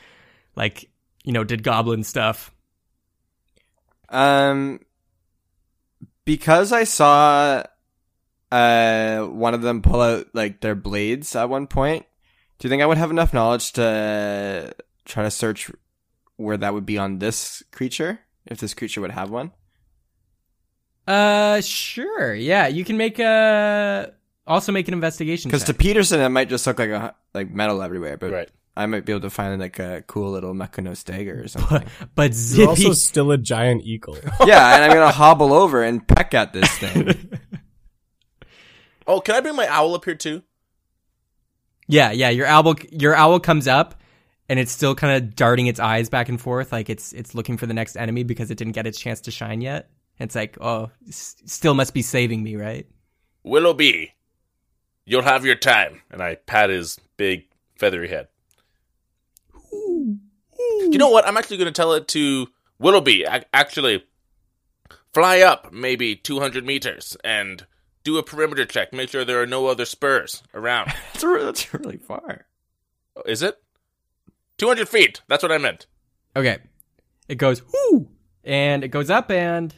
like you know did goblin stuff. Um, because I saw uh one of them pull out like their blades at one point. Do you think I would have enough knowledge to try to search where that would be on this creature, if this creature would have one? Uh, sure. Yeah, you can make a also make an investigation. Because to. Peterson, it might just look like a like metal everywhere, but Right. I might be able to find like a cool little Mechanus dagger or something. but you're also still a giant eagle. (laughs) yeah, and I'm gonna hobble over and peck at this thing. (laughs) Oh, can I bring my owl up here too? yeah, yeah. Your owl, your owl comes up, and it's still kind of darting its eyes back and forth, like it's it's looking for the next enemy because it didn't get its chance to shine yet. It's like, oh, s- still must be saving me, right? Willoughby, you'll have your time. And I pat his big feathery head. You know what? I'm actually going to tell it to Willoughby, ac- actually, fly up maybe 200 meters and do a perimeter check. Make sure there are no other spurs around. (laughs) That's, re- that's really far. Is it? 200 feet. That's what I meant. Okay. It goes whoo, and it goes up, and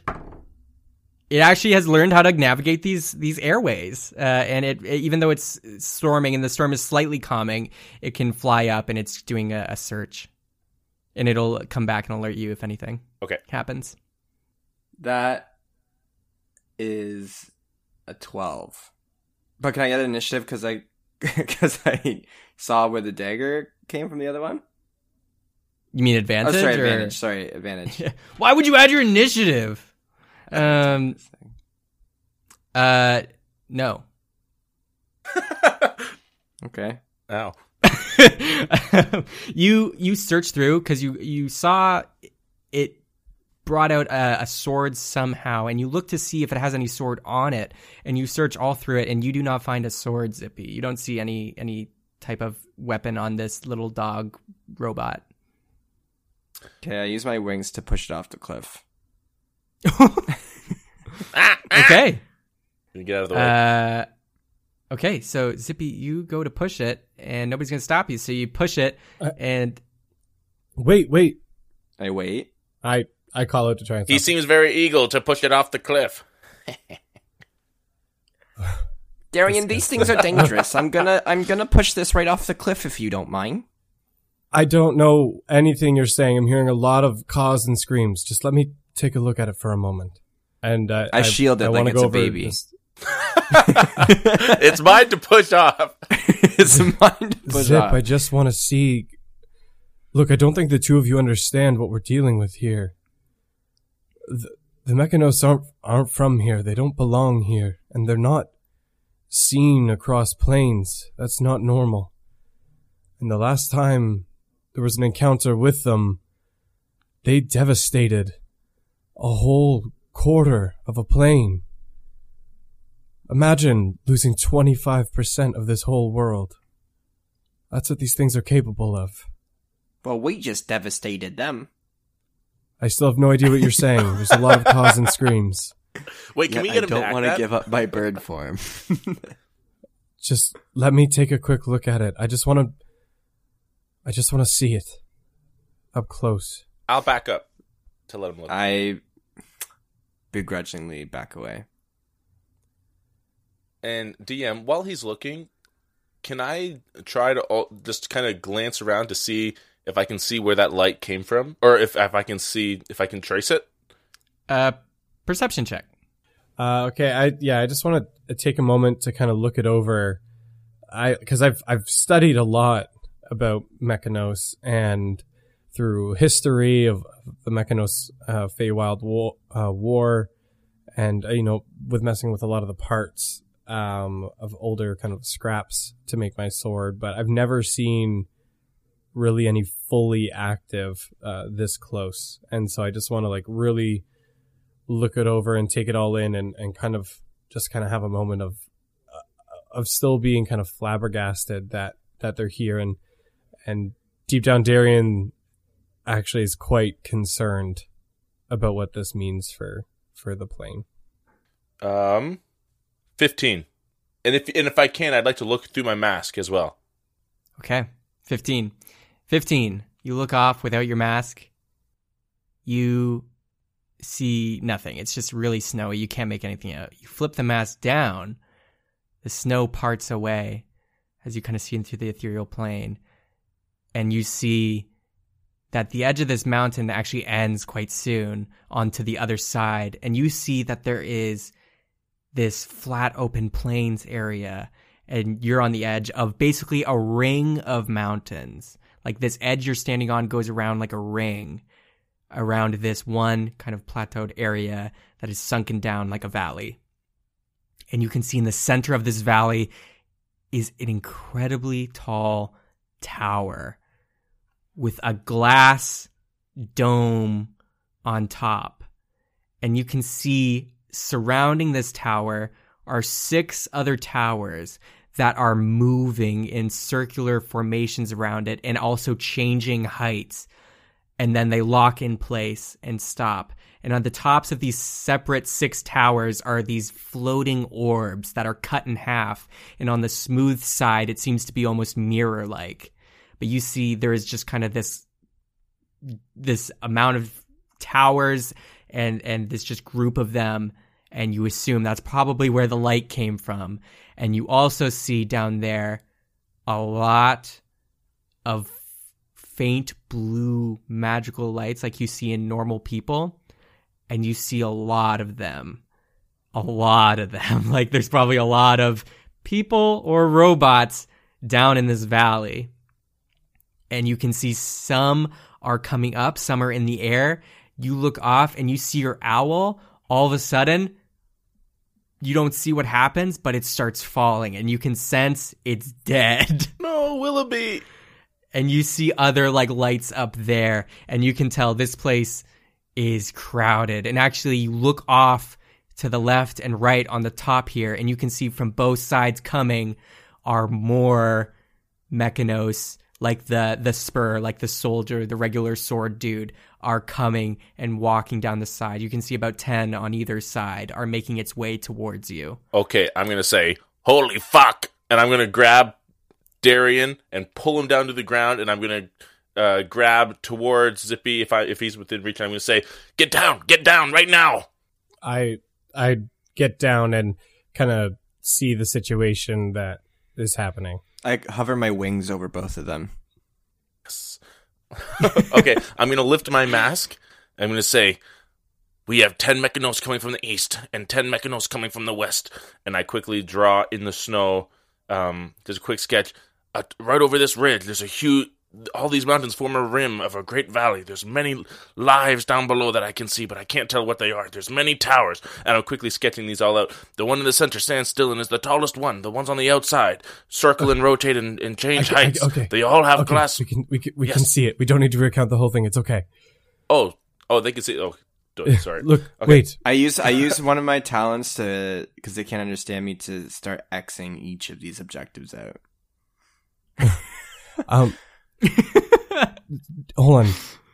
it actually has learned how to navigate these these airways. Uh, and it, it- even though it's storming and the storm is slightly calming, it can fly up and it's doing a, a search, and it'll come back and alert you if anything Okay. happens. That is a twelve. But can I get an initiative because I (laughs) because I saw where the dagger came from the other one? You mean Oh, advantage? sorry, or- advantage. Sorry, advantage. (laughs) Why would you add your initiative? Um. Uh. No. (laughs) Okay. Ow. (laughs) you you search through because you you saw it brought out a, a sword somehow, and you look to see if it has any sword on it, and you search all through it, and you do not find a sword, Zippy. You don't see any any type of weapon on this little dog robot. Okay, I use my wings to push it off the cliff. (laughs) (laughs) Okay. You get out of the way. Uh, okay, so Zippy, you go to push it, and nobody's gonna stop you. So you push it, Uh, and Wait, wait. I wait. I I call out to try and he stop. seems very eager to push it off the cliff. (laughs) Darian, these things are dangerous. I'm gonna I'm gonna push this right off the cliff if you don't mind. I don't know anything you're saying. I'm hearing a lot of caws and screams. Just let me take a look at it for a moment. And uh, I shield it like wanna it's go a baby. this- (laughs) it's mine to push off. (laughs) it's mine to push Zip, off. I just want to see. Look, I don't think the two of you understand what we're dealing with here. The, the Mechanus aren't aren't from here. They don't belong here, and they're not seen across plains. That's not normal. And the last time there was an encounter with them, they devastated a whole quarter of a plane. Imagine losing 25% of this whole world. That's what these things are capable of. well, we just devastated them. I still have no idea what you're saying. (laughs) There's a lot of caws and screams. Wait, can we Yeah, get I him don't want to give up my bird form. (laughs) Just let me take a quick look at it. I just want to. I just want to see it up close. I'll back up to let him look. I begrudgingly back away. And DM, while he's looking, can I try to al- just kind of glance around to see if I can see where that light came from, or if if I can see if I can trace it? uh, perception check. Uh, okay, I yeah, I just want to take a moment to kind of look it over. I because I've I've studied a lot about Mechanus and through history of the Mechanus uh, Feywild war, uh, war, and uh, you know with messing with a lot of the parts um, of older kind of scraps to make my sword, but I've never seen really any fully active uh, this close, and so I just want to like really look it over and take it all in and, and kind of just kind of have a moment of uh, of still being kind of flabbergasted that that they're here and and deep down Darian actually is quite concerned about what this means for for the plane. Um, fifteen. And if and if I can, I'd like to look through my mask as well. Okay. 15. 15. You look off without your mask. You see nothing. It's just really snowy. You can't make anything out. You flip the mask down. The snow parts away as you kind of see into the ethereal plane. And you see that the edge of this mountain actually ends quite soon onto the other side. And you see that there is this flat open plains area and you're on the edge of basically a ring of mountains. Like this edge you're standing on goes around like a ring around this one kind of plateaued area that is sunken down like a valley. And you can see in the center of this valley is an incredibly tall tower with a glass dome on top. And you can see surrounding this tower are six other towers that are moving in circular formations around it and also changing heights and then they lock in place and stop. And on the tops of these separate six towers are these floating orbs that are cut in half. And on the smooth side, it seems to be almost mirror like. But you see, there is just kind of this this amount of towers and and this just group of them and you assume that's probably where the light came from. And you also see down there a lot of faint blue magical lights like you see in normal people and you see a lot of them. A lot of them. (laughs) Like there's probably a lot of people or robots down in this valley. And you can see some are coming up, some are in the air. You look off and you see your owl. All of a sudden, you don't see what happens, but it starts falling, and you can sense it's (laughs) dead. No, Willoughby. and you see other like lights up there, and you can tell this place is crowded. And actually, you look off to the left and right on the top here, and you can see from both sides coming are more Mechanus, like the the spur, like the soldier, the regular sword dude, are coming and walking down the side. You can see about ten on either side are making its way towards you. Okay, I'm gonna say, holy fuck, and I'm gonna grab Darian and pull him down to the ground, and I'm gonna uh, grab towards Zippy if I if he's within reach. I'm gonna say, get down, get down right now. I I get down and kind of see the situation that is happening. I hover my wings over both of them. (laughs) okay, I'm gonna lift my mask. I'm gonna say, we have ten Mechanus coming from the east and ten Mechanus coming from the west, and I quickly draw in the snow. Um, there's a quick sketch. Uh, right over this ridge, there's a huge. All these mountains form a rim of a great valley. There's many lives down below that I can see, but I can't tell what they are. There's many towers, and I'm quickly sketching these all out. The one in the center stands still and is the tallest one. The ones on the outside circle and rotate and, and change I- I- heights. okay. They all have Okay, glass we can we can we can see it. We don't need to recount the whole thing. It's okay. Oh, oh, they can see. Oh, d- sorry. Look, Okay. wait. I use I use (laughs) one of my talents to because they can't understand me to start xing each of these objectives out. (laughs) Um, hold on,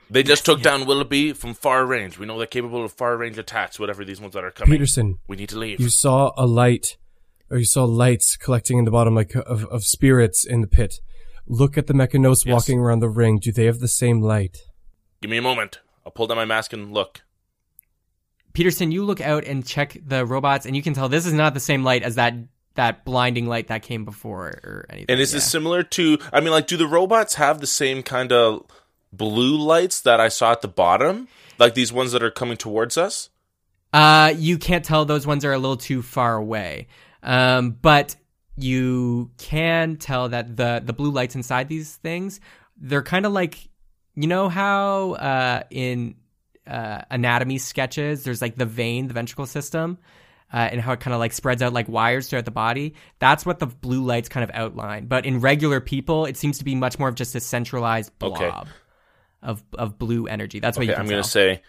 They just took down Willoughby from far range. We know they're capable of far range attacks. Whatever these ones that are coming, Peterson. we need to leave. You saw a light, or you saw lights collecting in the bottom, like of of spirits in the pit. Look at the Mechanus Yes. walking around the ring. Do they have the same light? Give me a moment. I'll pull down my mask and look. Peterson, you look out and check the robots, and you can tell this is not the same light as that that blinding light that came before or anything. And is yeah. this similar to? I mean, like, do the robots have the same kind of blue lights that I saw at the bottom, like these ones that are coming towards us? Uh, you can't tell; those ones are a little too far away. Um, but you can tell that the the blue lights inside these things they're kind of like you know how uh in uh anatomy sketches there's like the vein the ventricle system uh, and how it kind of like spreads out like wires throughout the body. That's what the blue lights kind of outline. But in regular people, it seems to be much more of just a centralized blob Okay. of of blue energy. That's what Okay, you can I'm going to say.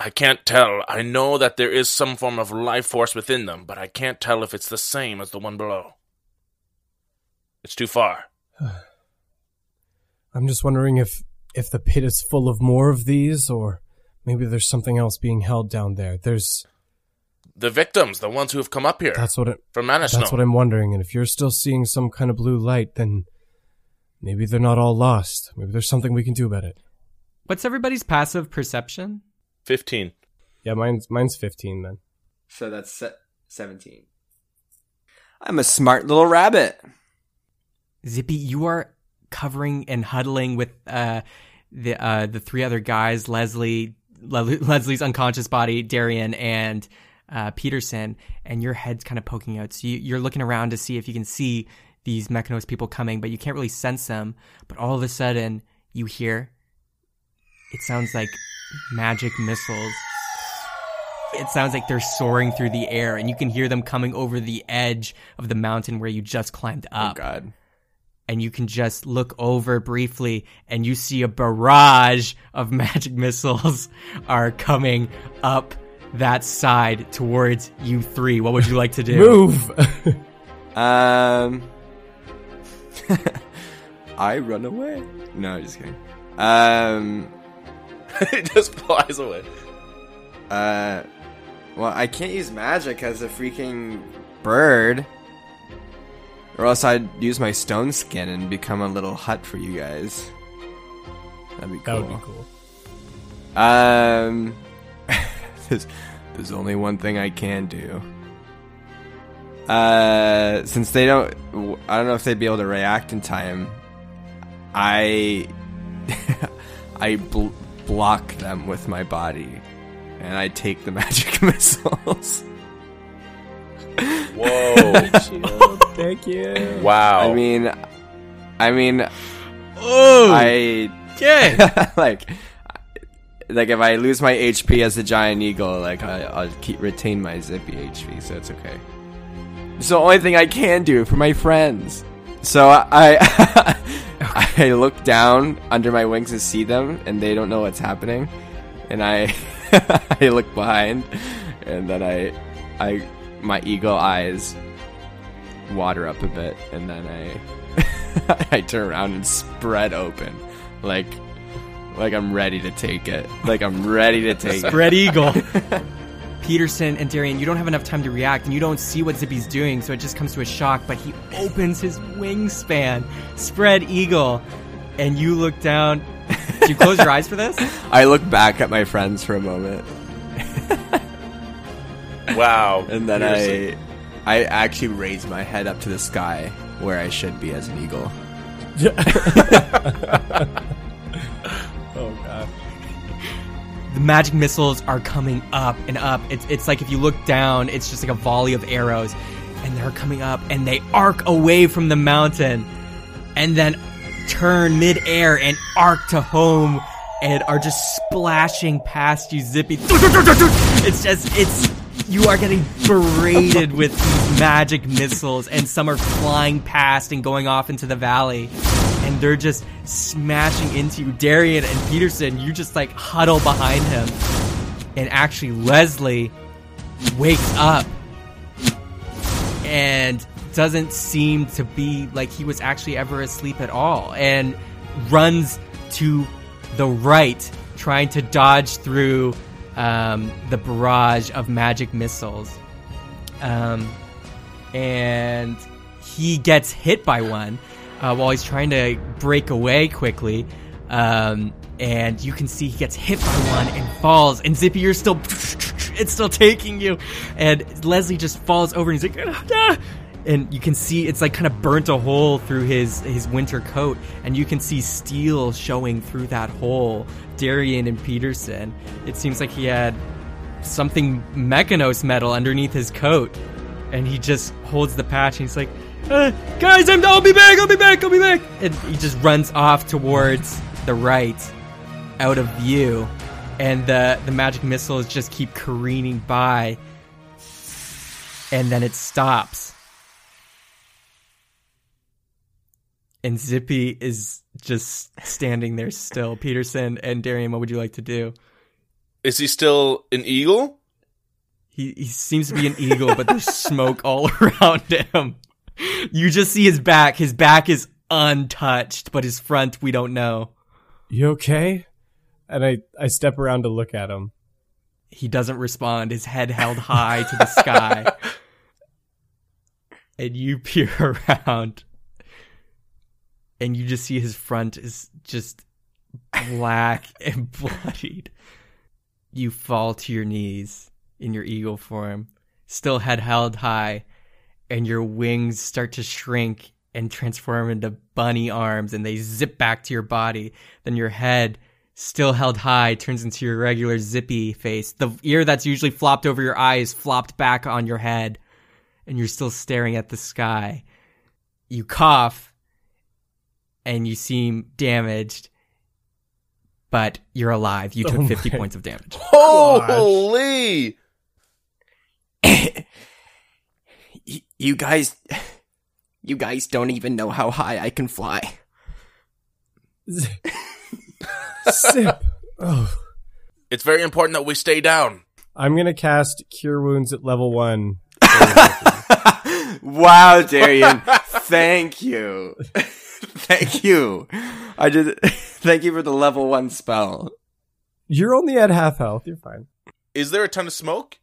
I can't tell. I know that there is some form of life force within them, but I can't tell if it's the same as the one below. It's too far. (sighs) I'm just wondering if if the pit is full of more of these, or maybe there's something else being held down there. There's The victims, the ones who have come up here that's what it, from Manasno. that's what I'm wondering. And if you're still seeing some kind of blue light, then maybe they're not all lost. Maybe there's something we can do about it. What's everybody's passive perception? 15. Yeah, mine's mine's 15 then. So that's se- seventeen. I'm a smart little rabbit. Zippy, you are covering and huddling with uh, the uh, the three other guys, Leslie, Le- Leslie's unconscious body, Darian, and uh, Peterson, and your head's kind of poking out. So you, you're looking around to see if you can see these Mechanus people coming, but you can't really sense them. But all of a sudden, you hear it sounds like magic missiles. It sounds like they're soaring through the air, and you can hear them coming over the edge of the mountain where you just climbed up. Oh God. and you can just look over briefly and you see a barrage of (laughs) magic missiles are coming up that side towards you three. What would you like to do? Move. (laughs) Um, (laughs) I run away. No, just kidding. Um, (laughs) it just flies away. Uh, well, I can't use magic as a freaking bird. Or else I'd use my stone skin and become a little hut for you guys. That'd be cool. That would be cool. Um, there's, there's only one thing I can do. Uh, since they don't, I don't know if they'd be able to react in time. I, (laughs) I bl- block them with my body, and I take the (laughs) magic missiles. Whoa! (laughs) Thank you. wow. I mean, I mean, Oh, I okay. like like if I lose my HP as a giant eagle, like I, I'll keep retain my zippy HP, so it's okay. It's the only thing I can do for my friends. So (laughs) I I look down under my wings to see them, and they don't know what's happening, and I (laughs) I look behind, and then I I my eagle eyes water up a bit, and then I (laughs) I turn around and spread open, like like I'm ready to take it. Like I'm ready to take it. Spread Eagle. (laughs) Peterson and Darian, you don't have enough time to react, and you don't see what Zippy's doing, so it just comes to a shock. But he opens his wingspan, spread eagle, and you look down. (laughs) Do you close your eyes for this? I look back at my friends for a moment, (laughs) wow. and then Seriously. I I actually raise my head up to the sky where I should be as an eagle. Oh the magic missiles are coming up and up. It's it's like if you look down, it's just like a volley of arrows, and they're coming up and they arc away from the mountain, and then turn midair and arc to home, and are just splashing past you, zippy. It's just it's you are getting berated with magic missiles, and some are flying past and going off into the valley they're just smashing into you. Darian and Peterson, you just like huddle behind him. And actually, Leslie wakes up and doesn't seem to be like he was actually ever asleep at all and runs to the right, trying to dodge through um, the barrage of magic missiles. Um, and he gets hit by one uh, while he's trying to break away quickly. Um, and you can see he gets hit by one and falls. And Zippy, you're still, (laughs) it's still taking you. And Leslie just falls over and he's like, ah! and you can see it's like kind of burnt a hole through his his winter coat, and you can see steel showing through that hole. Darian and Peterson. It seems like he had something mechanus metal underneath his coat, and he just holds the patch and he's like, uh, "Guys, I'm, I'll be back. I'll be back. I'll be back." And he just runs off towards the right, out of view, and the the magic missiles just keep careening by, and then it stops. And Zippy is just standing there still. Peterson and Darian, what would you like to do? Is he still an eagle? He, he seems to be an eagle, but there's smoke all (laughs) around him. You just see his back. His back is untouched, but his front, we don't know. You okay? And I, I step around to look at him. He doesn't respond, his head held high to the sky. (laughs) and you peer (laughs) around, and you just see his front is just black (laughs) and bloodied. You fall to your knees in your eagle form, still head held high, and your wings start to shrink and transform into bunny arms, and they zip back to your body. Then your head, still held high, turns into your regular zippy face. The ear that's usually flopped over your eye is flopped back on your head, and you're still staring at the sky. You cough, and you seem damaged, but you're alive. You took Oh 50 my- points of damage. Holy! (laughs) Y- you guys, you guys don't even know how high I can fly. Sip. (laughs) Oh. It's very important that we stay down. I'm gonna cast Cure Wounds at level one. (laughs) wow, Darian, thank you, (laughs) thank you. I just thank you for the level one spell. You're only at half health. You're fine. Is there a ton of smoke?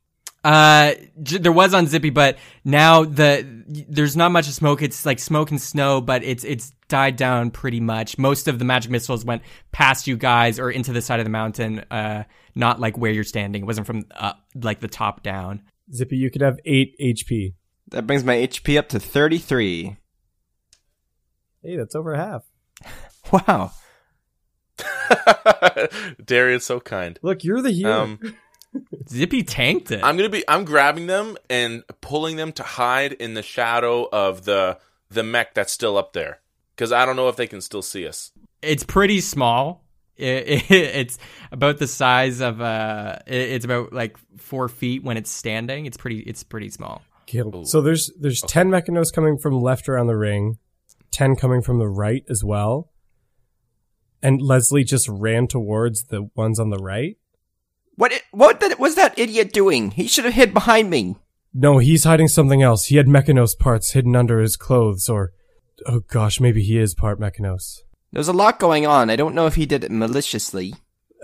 Uh, j- there was on Zippy, but now the there's not much smoke. It's like smoke and snow, but it's it's died down pretty much. Most of the magic missiles went past you guys or into the side of the mountain. Uh, not like where you're standing. It wasn't from uh, like the top down. Zippy, you could have eight HP. That brings my HP up to 33. Hey, that's over half. (laughs) Wow. (laughs) Darian's so kind. Look, you're the healer. Um, (laughs) Zippy tanked it. I'm gonna be. I'm grabbing them and pulling them to hide in the shadow of the the mech that's still up there because I don't know if they can still see us. it's pretty small. It, it, (laughs) it's about the size of uh, it, it's about like four feet when it's standing. It's pretty. It's pretty small. Caleb. So there's there's ten mechanus coming from left around the ring, ten coming from the right as well. And Leslie just ran towards the ones on the right. What what the, was that idiot doing? He should have hid behind me. No, he's hiding something else. He had Mechanus parts hidden under his clothes, or oh gosh, maybe he is part Mechanus. There's a lot going on. I don't know if he did it maliciously.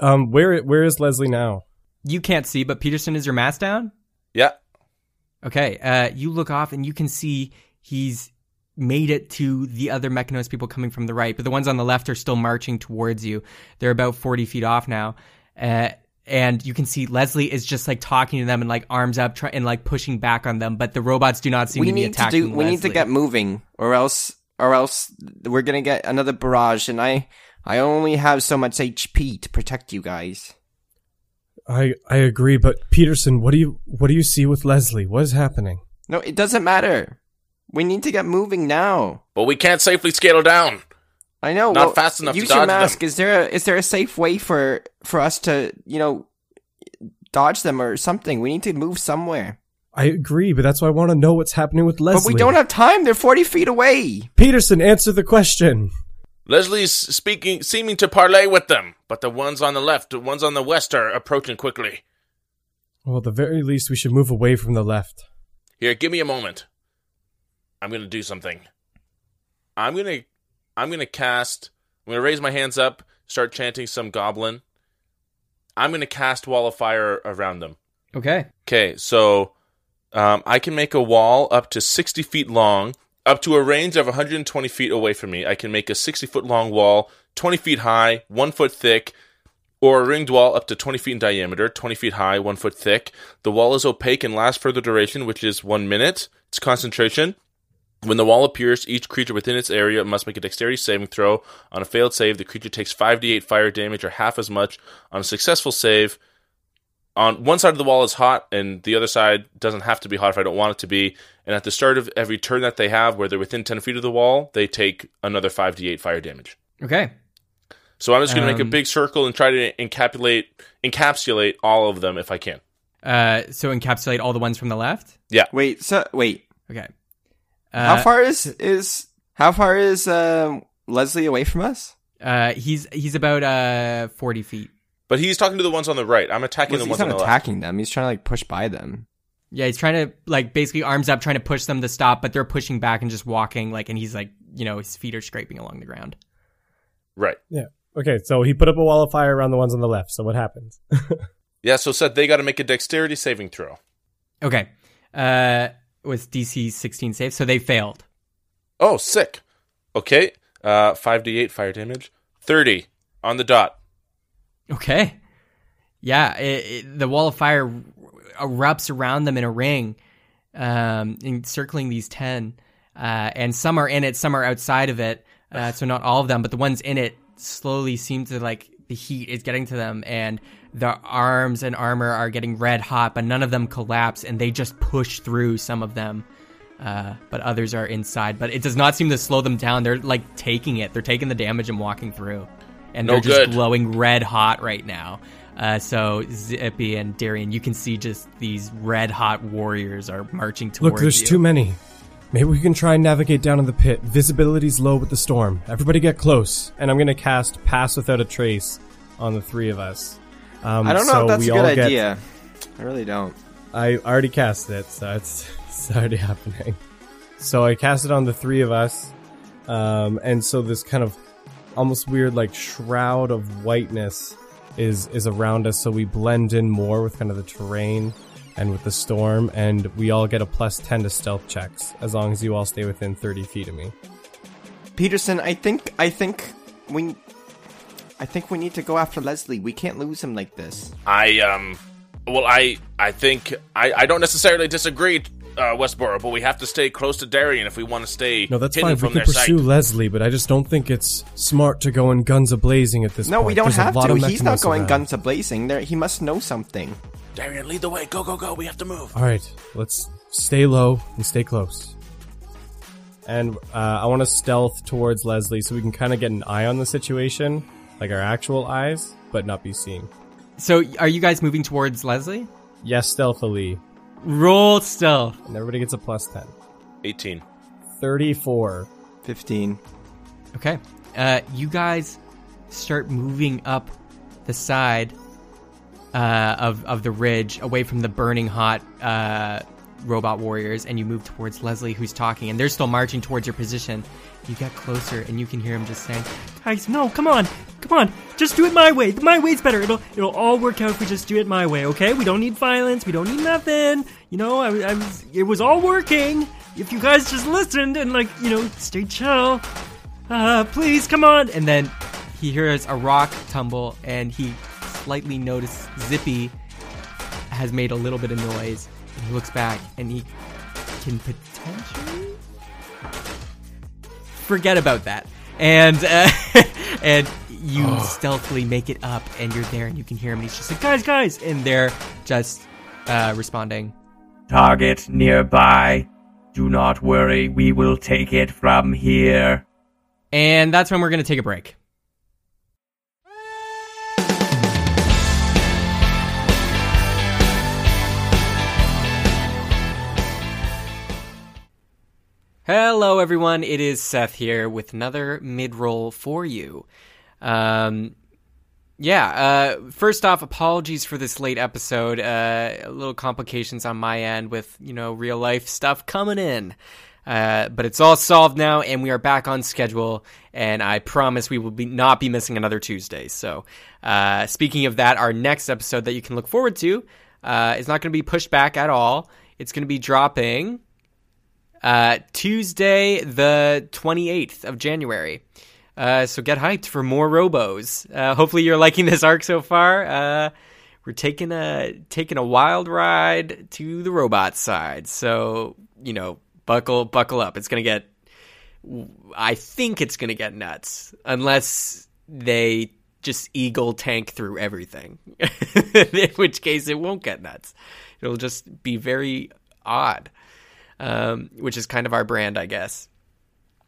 Um, where where is Leslie now? You can't see, but Peterson is your mask down. Yeah. Okay. Uh, you look off and you can see he's made it to the other Mechanus people coming from the right, but the ones on the left are still marching towards you. They're about 40 feet off now. Uh, and you can see Leslie is just like talking to them and like arms up try- and like pushing back on them, but the robots do not seem we to be need to attacking do. We need to get moving, or else, or else we're gonna get another barrage. And I, I only have so much HP to protect you guys. I I agree, but Peterson, what do you what do you see with Leslie? What is happening? No, it doesn't matter. We need to get moving now. But we can't safely scale down. I know. Not well, fast enough to Use your dodge mask. them. Is there a, is there a safe way for for us to you know dodge them or something? We need to move somewhere. I agree, but that's why I want to know what's happening with Leslie. But we don't have time. They're forty feet away. Peterson, answer the question. Leslie's speaking, seeming to parley with them, but the ones on the left, the ones on the west, are approaching quickly. Well, at the very least, we should move away from the left. Here, give me a moment. I'm gonna do something. I'm gonna, I'm gonna cast. I'm gonna raise my hands up, start chanting some goblin. I'm gonna cast wall of fire around them. Okay. Okay, so um, I can make a wall up to 60 feet long, up to a range of 120 feet away from me. I can make a 60 foot long wall, 20 feet high, one foot thick, or a ringed wall up to 20 feet in diameter, 20 feet high, one foot thick. The wall is opaque and lasts for the duration, which is one minute. It's concentration. When the wall appears, each creature within its area must make a dexterity saving throw. On a failed save, the creature takes 5d8 fire damage or half as much. On a successful save, on one side of the wall is hot and the other side doesn't have to be hot if I don't want it to be. And at the start of every turn that they have, where they're within 10 feet of the wall, they take another 5d8 fire damage. Okay. So I'm just going to make a Um, big circle and try to encapsulate encapsulate all of them if I can. Uh, so encapsulate all the ones from the left. Yeah. Wait. So wait. Okay. How Uh, far is is how far is uh, Leslie away from us? Uh, he's he's about uh 40 feet. But he's talking to the ones on the right. I'm attacking Well, the ones on the left. He's attacking them. He's trying to like push by them. Yeah, he's trying to like basically arms up, trying to push them to stop, but they're pushing back and just walking like, and he's like, you know, his feet are scraping along the ground. Right. Yeah. Okay, so he put up a wall of fire around the ones on the left. So what happens? (laughs) Yeah, so said they got to make a dexterity saving throw. Okay. Uh, with DC 16 save, so they failed. Oh, sick. Okay. Uh, 5d8 fire damage. 30 on the dot. Okay. Yeah, it, it, the wall of fire erupts around them in a ring, um, encircling these ten, uh, and some are in it, some are outside of it. Uh, so not all of them, but the ones in it slowly seem to like the heat is getting to them, and the arms and armor are getting red hot, but none of them collapse, and they just push through some of them. Uh, but others are inside, but it does not seem to slow them down. They're like taking it. They're taking the damage and walking through, and No they're just good. glowing red hot right now. Uh, so Zippy and Darian, you can see just these red hot warriors are marching towards Look, there's you. too many. Maybe we can try and navigate down in the pit. Visibility's low with the storm. Everybody get close. And I'm going to cast Pass Without a Trace on the three of us. Um, I don't know so if that's we a good get- idea. I really don't. I already cast it, so it's, (laughs) it's already happening. So I cast it on the three of us, um, and so this kind of almost weird, like shroud of whiteness is is around us, so we blend in more with kind of the terrain and with the storm, and we all get a plus ten to stealth checks as long as you all stay within thirty feet of me. Peterson, I think I think we I think we need to go after Leslie. We can't lose him like this. I um, well, I I think I I don't necessarily disagree, uh, Westboro, but we have to stay close to Darian if we want to stay No, that's fine. We from could their pursue sight. Leslie, but I just don't think it's smart to go in guns a blazing at this No, point. we don't There's a have lot to. of He's not going around. guns a blazing. There, he must know something. Darian, lead the way. Go go go. We have to move. All right, let's stay low and stay close. And uh, I want to stealth towards Leslie so we can kind of get an eye on the situation, like our actual eyes, but not be seen. So, are you guys moving towards Leslie? Yes, stealthily. Roll stealth. And everybody gets a plus 10. 18. 34. Fifteen. Okay. Uh, you guys start moving up the side uh, of of the ridge, away from the burning hot uh, robot warriors, and you move towards Leslie, who's talking, and they're still marching towards your position. You get closer, and you can hear him just saying, Guys, no, come on, come on, just do it my way. My way's better. It'll it'll all work out if we just do it my way. Okay? We don't need violence. We don't need nothing. You know, I, I was it was all working. If you guys just listened and like you know stay chill. Uh, please come on. and then he hears a rock tumble, and he slightly notices Zippy has made a little bit of noise, and he looks back, and he can potentially forget about that, and uh, (laughs) and you stealthily make it up, and you're there, and you can hear him. And he's just like, guys, guys, and they're just uh, responding. Target nearby. Do not worry, we will take it from here. And that's when we're going to take a break. Hello, everyone. It is Seth here with another mid roll for you. Um, yeah, uh, first off, apologies for this late episode. Uh, a little complications on my end with, you know, real life stuff coming in. Uh, but it's all solved now, and we are back on schedule. And I promise we will be not be missing another Tuesday. So, uh, speaking of that, our next episode that you can look forward to uh, is not going to be pushed back at all. It's going to be dropping uh, Tuesday, the 28th of January. Uh, so get hyped for more robos. Uh, hopefully you're liking this arc so far. Uh, we're taking a taking a wild ride to the robot side. So you know, buckle buckle up. It's gonna get. I think it's gonna get nuts unless they just eagle tank through everything. (laughs) In which case, it won't get nuts. It'll just be very odd um, which is kind of our brand, I guess.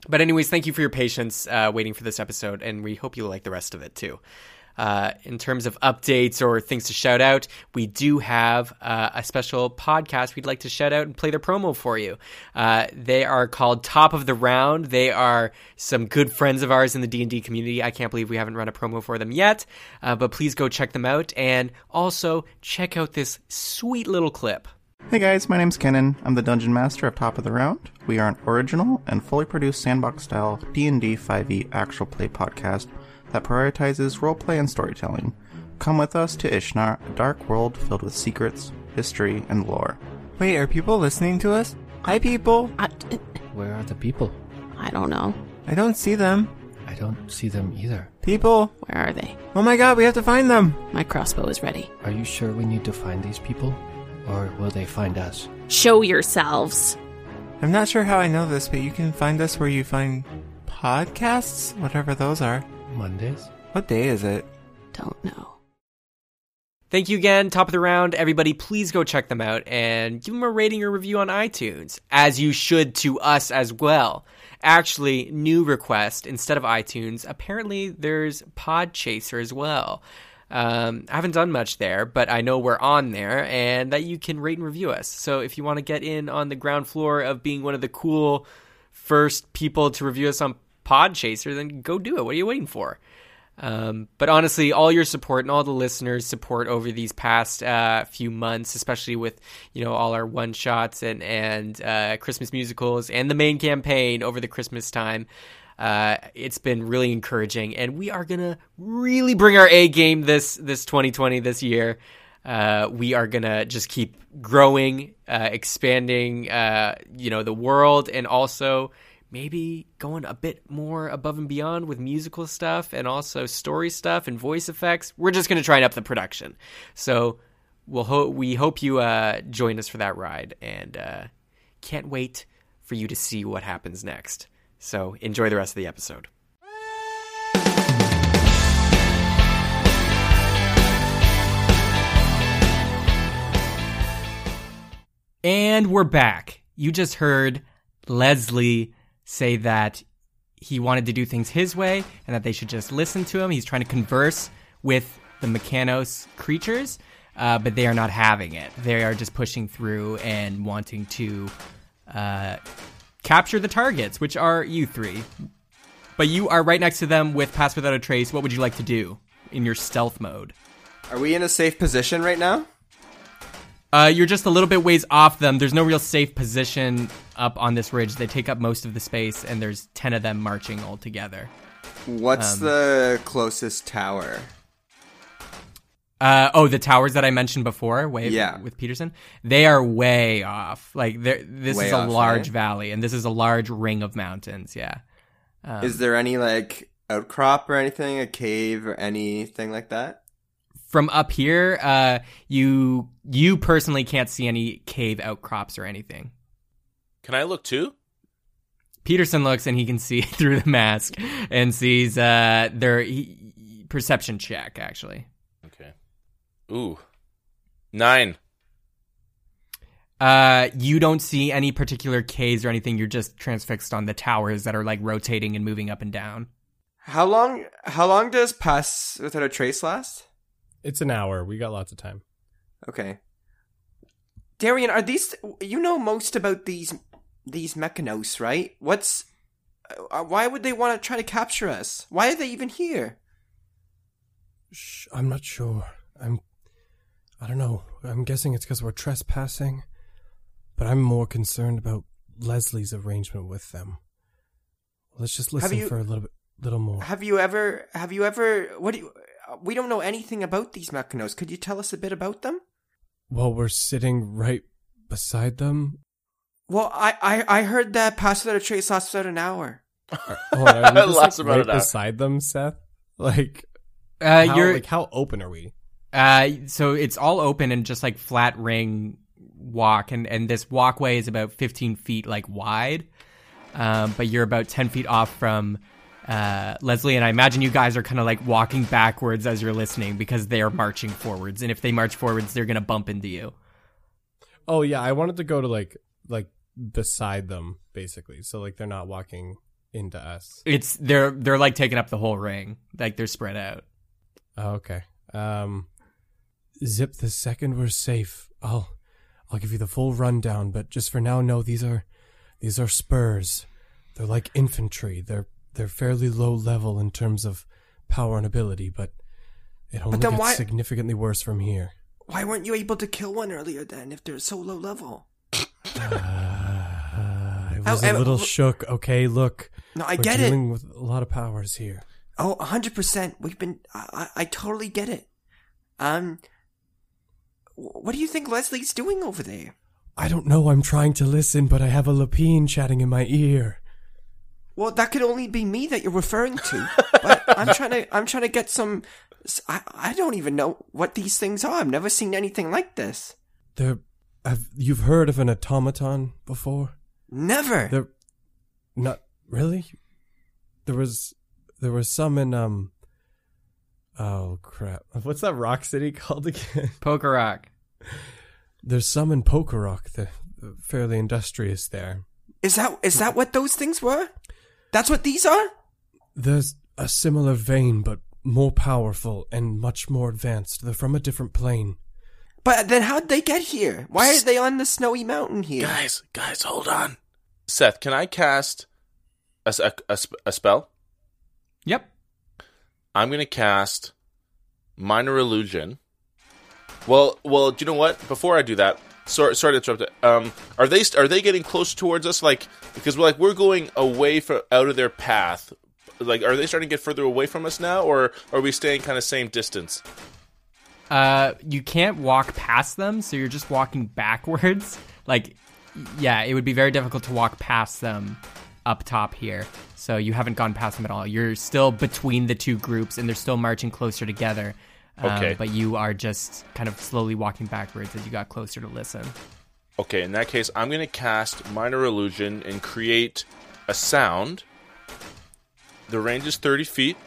But, anyways, thank you for your patience uh, waiting for this episode, and we hope you like the rest of it too. Uh, in terms of updates or things to shout out, we do have uh, a special podcast we'd like to shout out and play their promo for you. Uh, they are called Top of the Round. They are some good friends of ours in the D and D community. I can't believe we haven't run a promo for them yet, uh, but please go check them out and also check out this sweet little clip. Hey guys, my name's Kenan. I'm the Dungeon Master of Top of the Round. We are an original and fully produced sandbox-style D&D 5e E actual play podcast that prioritizes roleplay and storytelling. Come with us to Ishnar, a dark world filled with secrets, history, and lore. Wait, are people listening to us? Hi, people. I, Where are the people? I don't know. I don't see them. I don't see them either. People. Where are they? Oh my god, we have to find them. My crossbow is ready. Are you sure we need to find these people? Or will they find us? Show yourselves. I'm not sure how I know this, but you can find us where you find podcasts, whatever those are. Mondays? What day is it? Don't know. Thank you again, top of the round. Everybody, please go check them out and give them a rating or review on iTunes, as you should to us as well. Actually, new request instead of iTunes, apparently there's Podchaser as well. Um, I haven't done much there, but I know we're on there and that you can rate and review us. So if you want to get in on the ground floor of being one of the cool first people to review us on Podchaser, then go do it. What are you waiting for? Um, but honestly, all your support and all the listeners' support over these past uh, few months, especially with you know all our one shots and and uh, Christmas musicals and the main campaign over the Christmas time, uh, it's been really encouraging, and we are gonna really bring our A game this this 2020 this year. Uh, we are gonna just keep growing, uh, expanding, uh, you know, the world, and also maybe going a bit more above and beyond with musical stuff and also story stuff and voice effects. We're just gonna try and up the production. So we'll ho- we hope you uh, join us for that ride, and uh, can't wait for you to see what happens next. So enjoy the rest of the episode. And we're back. You just heard Leslie say that he wanted to do things his way and that they should just listen to him. He's trying to converse with the Mechanus creatures, uh, but they are not having it. They are just pushing through and wanting to uh, capture the targets, which are you three. But you are right next to them with Pass Without a Trace. What would you like to do in your stealth mode? Are we in a safe position right now? Uh, you're just a little bit ways off them. There's no real safe position up on this ridge. They take up most of the space, and there's 10 of them marching all together. What's Um, the closest tower? Uh, oh, the towers that I mentioned before, way Yeah. with Peterson, they are way off. Like this Way is a off, large right? valley, and this is a large ring of mountains. Yeah. Um, Is there any like outcrop or anything, a cave or anything like that? From up here, uh, you you personally can't see any cave outcrops or anything. Can I look too? Peterson looks and he can see (laughs) through the mask and sees uh, their he, perception check actually. Okay. Ooh. Nine. Uh, you don't see any particular caves or anything. You're just transfixed on the towers that are like rotating and moving up and down. How long? How long does pass without a trace last? It's an hour. We got lots of time. Okay. Darian, are these? You know most about these these mechanus, right? What's? Uh, why would they want to try to capture us? Why are they even here? Shh, I'm not sure. I'm. I don't know. I'm guessing it's because we're trespassing. But I'm more concerned about Leslie's arrangement with them. Let's just listen you- for a little bit, little more. Have you ever? Have you ever? What do you? We don't know anything about these mechanus. Could you tell us a bit about them? Well, we're sitting right beside them. Well, I I, I heard that pass without a trace lasts about an hour. Oh, are we (laughs) just, Lots like, about right it now. beside them, Seth. Like, Uh, how, you're like how open are we? uh, so it's all open and just like flat ring walk, and and this walkway is about 15 feet like wide, um, but you're about 10 feet off from. Uh, Leslie and I imagine you guys are kind of like walking backwards as you're listening because they are marching forwards, and if they march forwards, they're gonna bump into you. Oh yeah, I wanted to go to like like beside them basically, so like they're not walking into us. It's they're they're like taking up the whole ring, like they're spread out. Oh, okay. Um, Zip, the second we're safe, I'll I'll give you the full rundown. But just for now, no. these are these are spurs. They're like infantry. They're they're fairly low level in terms of power and ability, but it only then gets why- significantly worse from here. Why weren't you able to kill one earlier then? If they're so low level. Uh, (laughs) I was Oh, a and- little shook. Okay, look. No, I get it. dealing with a lot of powers here. Oh, a hundred percent. We've been. I, I, I totally get it. Um, what do you think Leslie's doing over there? I don't know. I'm trying to listen, but I have a Lapine chatting in my ear. Well, that could only be me that you're referring to. but (laughs) I'm trying to. I'm trying to get some. I, I don't even know what these things are. I've never seen anything like this. They're. Have you've heard of an automaton before? Never. There, not really. There was, there was some in um. Oh crap! What's that rock city (laughs) called again? Poker Rock. There's some in Poker Rock. They're fairly industrious there. Is that is that what those things were? That's what these are. There's a similar vein, but more powerful and much more advanced. They're from a different plane. But then how'd they get here? Why are they on the snowy mountain here? Guys, guys, hold on. Seth, can I cast a, s- a- a sp- a spell? Yep. I'm gonna cast minor illusion. Well, well, do you know what? Before I do that, sorry, sorry to interrupt. Um, are they are they getting close towards us? Like because we're like we're going away from out of their path. Like, are they starting to get further away from us now, or are we staying kind of same distance? Uh, you can't walk past them, so you're just walking backwards. (laughs) Like, yeah, it would be very difficult to walk past them up top here. So you haven't gone past them at all. You're still between the two groups, and they're still marching closer together. Um, Okay. But you are just kind of slowly walking backwards as you got closer to listen. Okay, in that case, I'm going to cast Minor Illusion and create a sound. The range is 30 feet,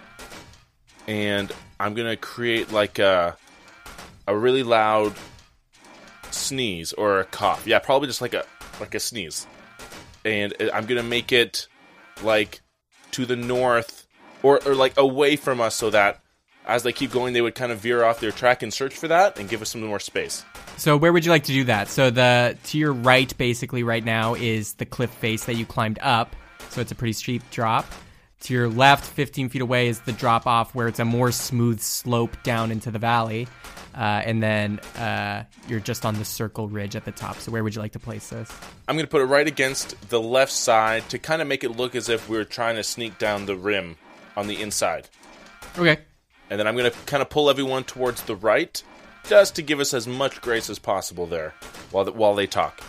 and I'm going to create like a, a really loud sneeze or a cough. Yeah, probably just like a like a sneeze. And I'm going to make it like to the north or, or like away from us so that as they keep going, they would kind of veer off their track and search for that and give us some more space. So where would you like to do that? So the to your right, basically right now, is the cliff face that you climbed up. So it's a pretty steep drop. To your left, 15 feet away, is the drop off where it's a more smooth slope down into the valley. Uh, and then uh, you're just on the circle ridge at the top. So where would you like to place this? I'm going to put it right against the left side to kind of make it look as if we are trying to sneak down the rim on the inside. Okay. And then I'm going to kind of pull everyone towards the right just to give us as much grace as possible there while, the, while they talk.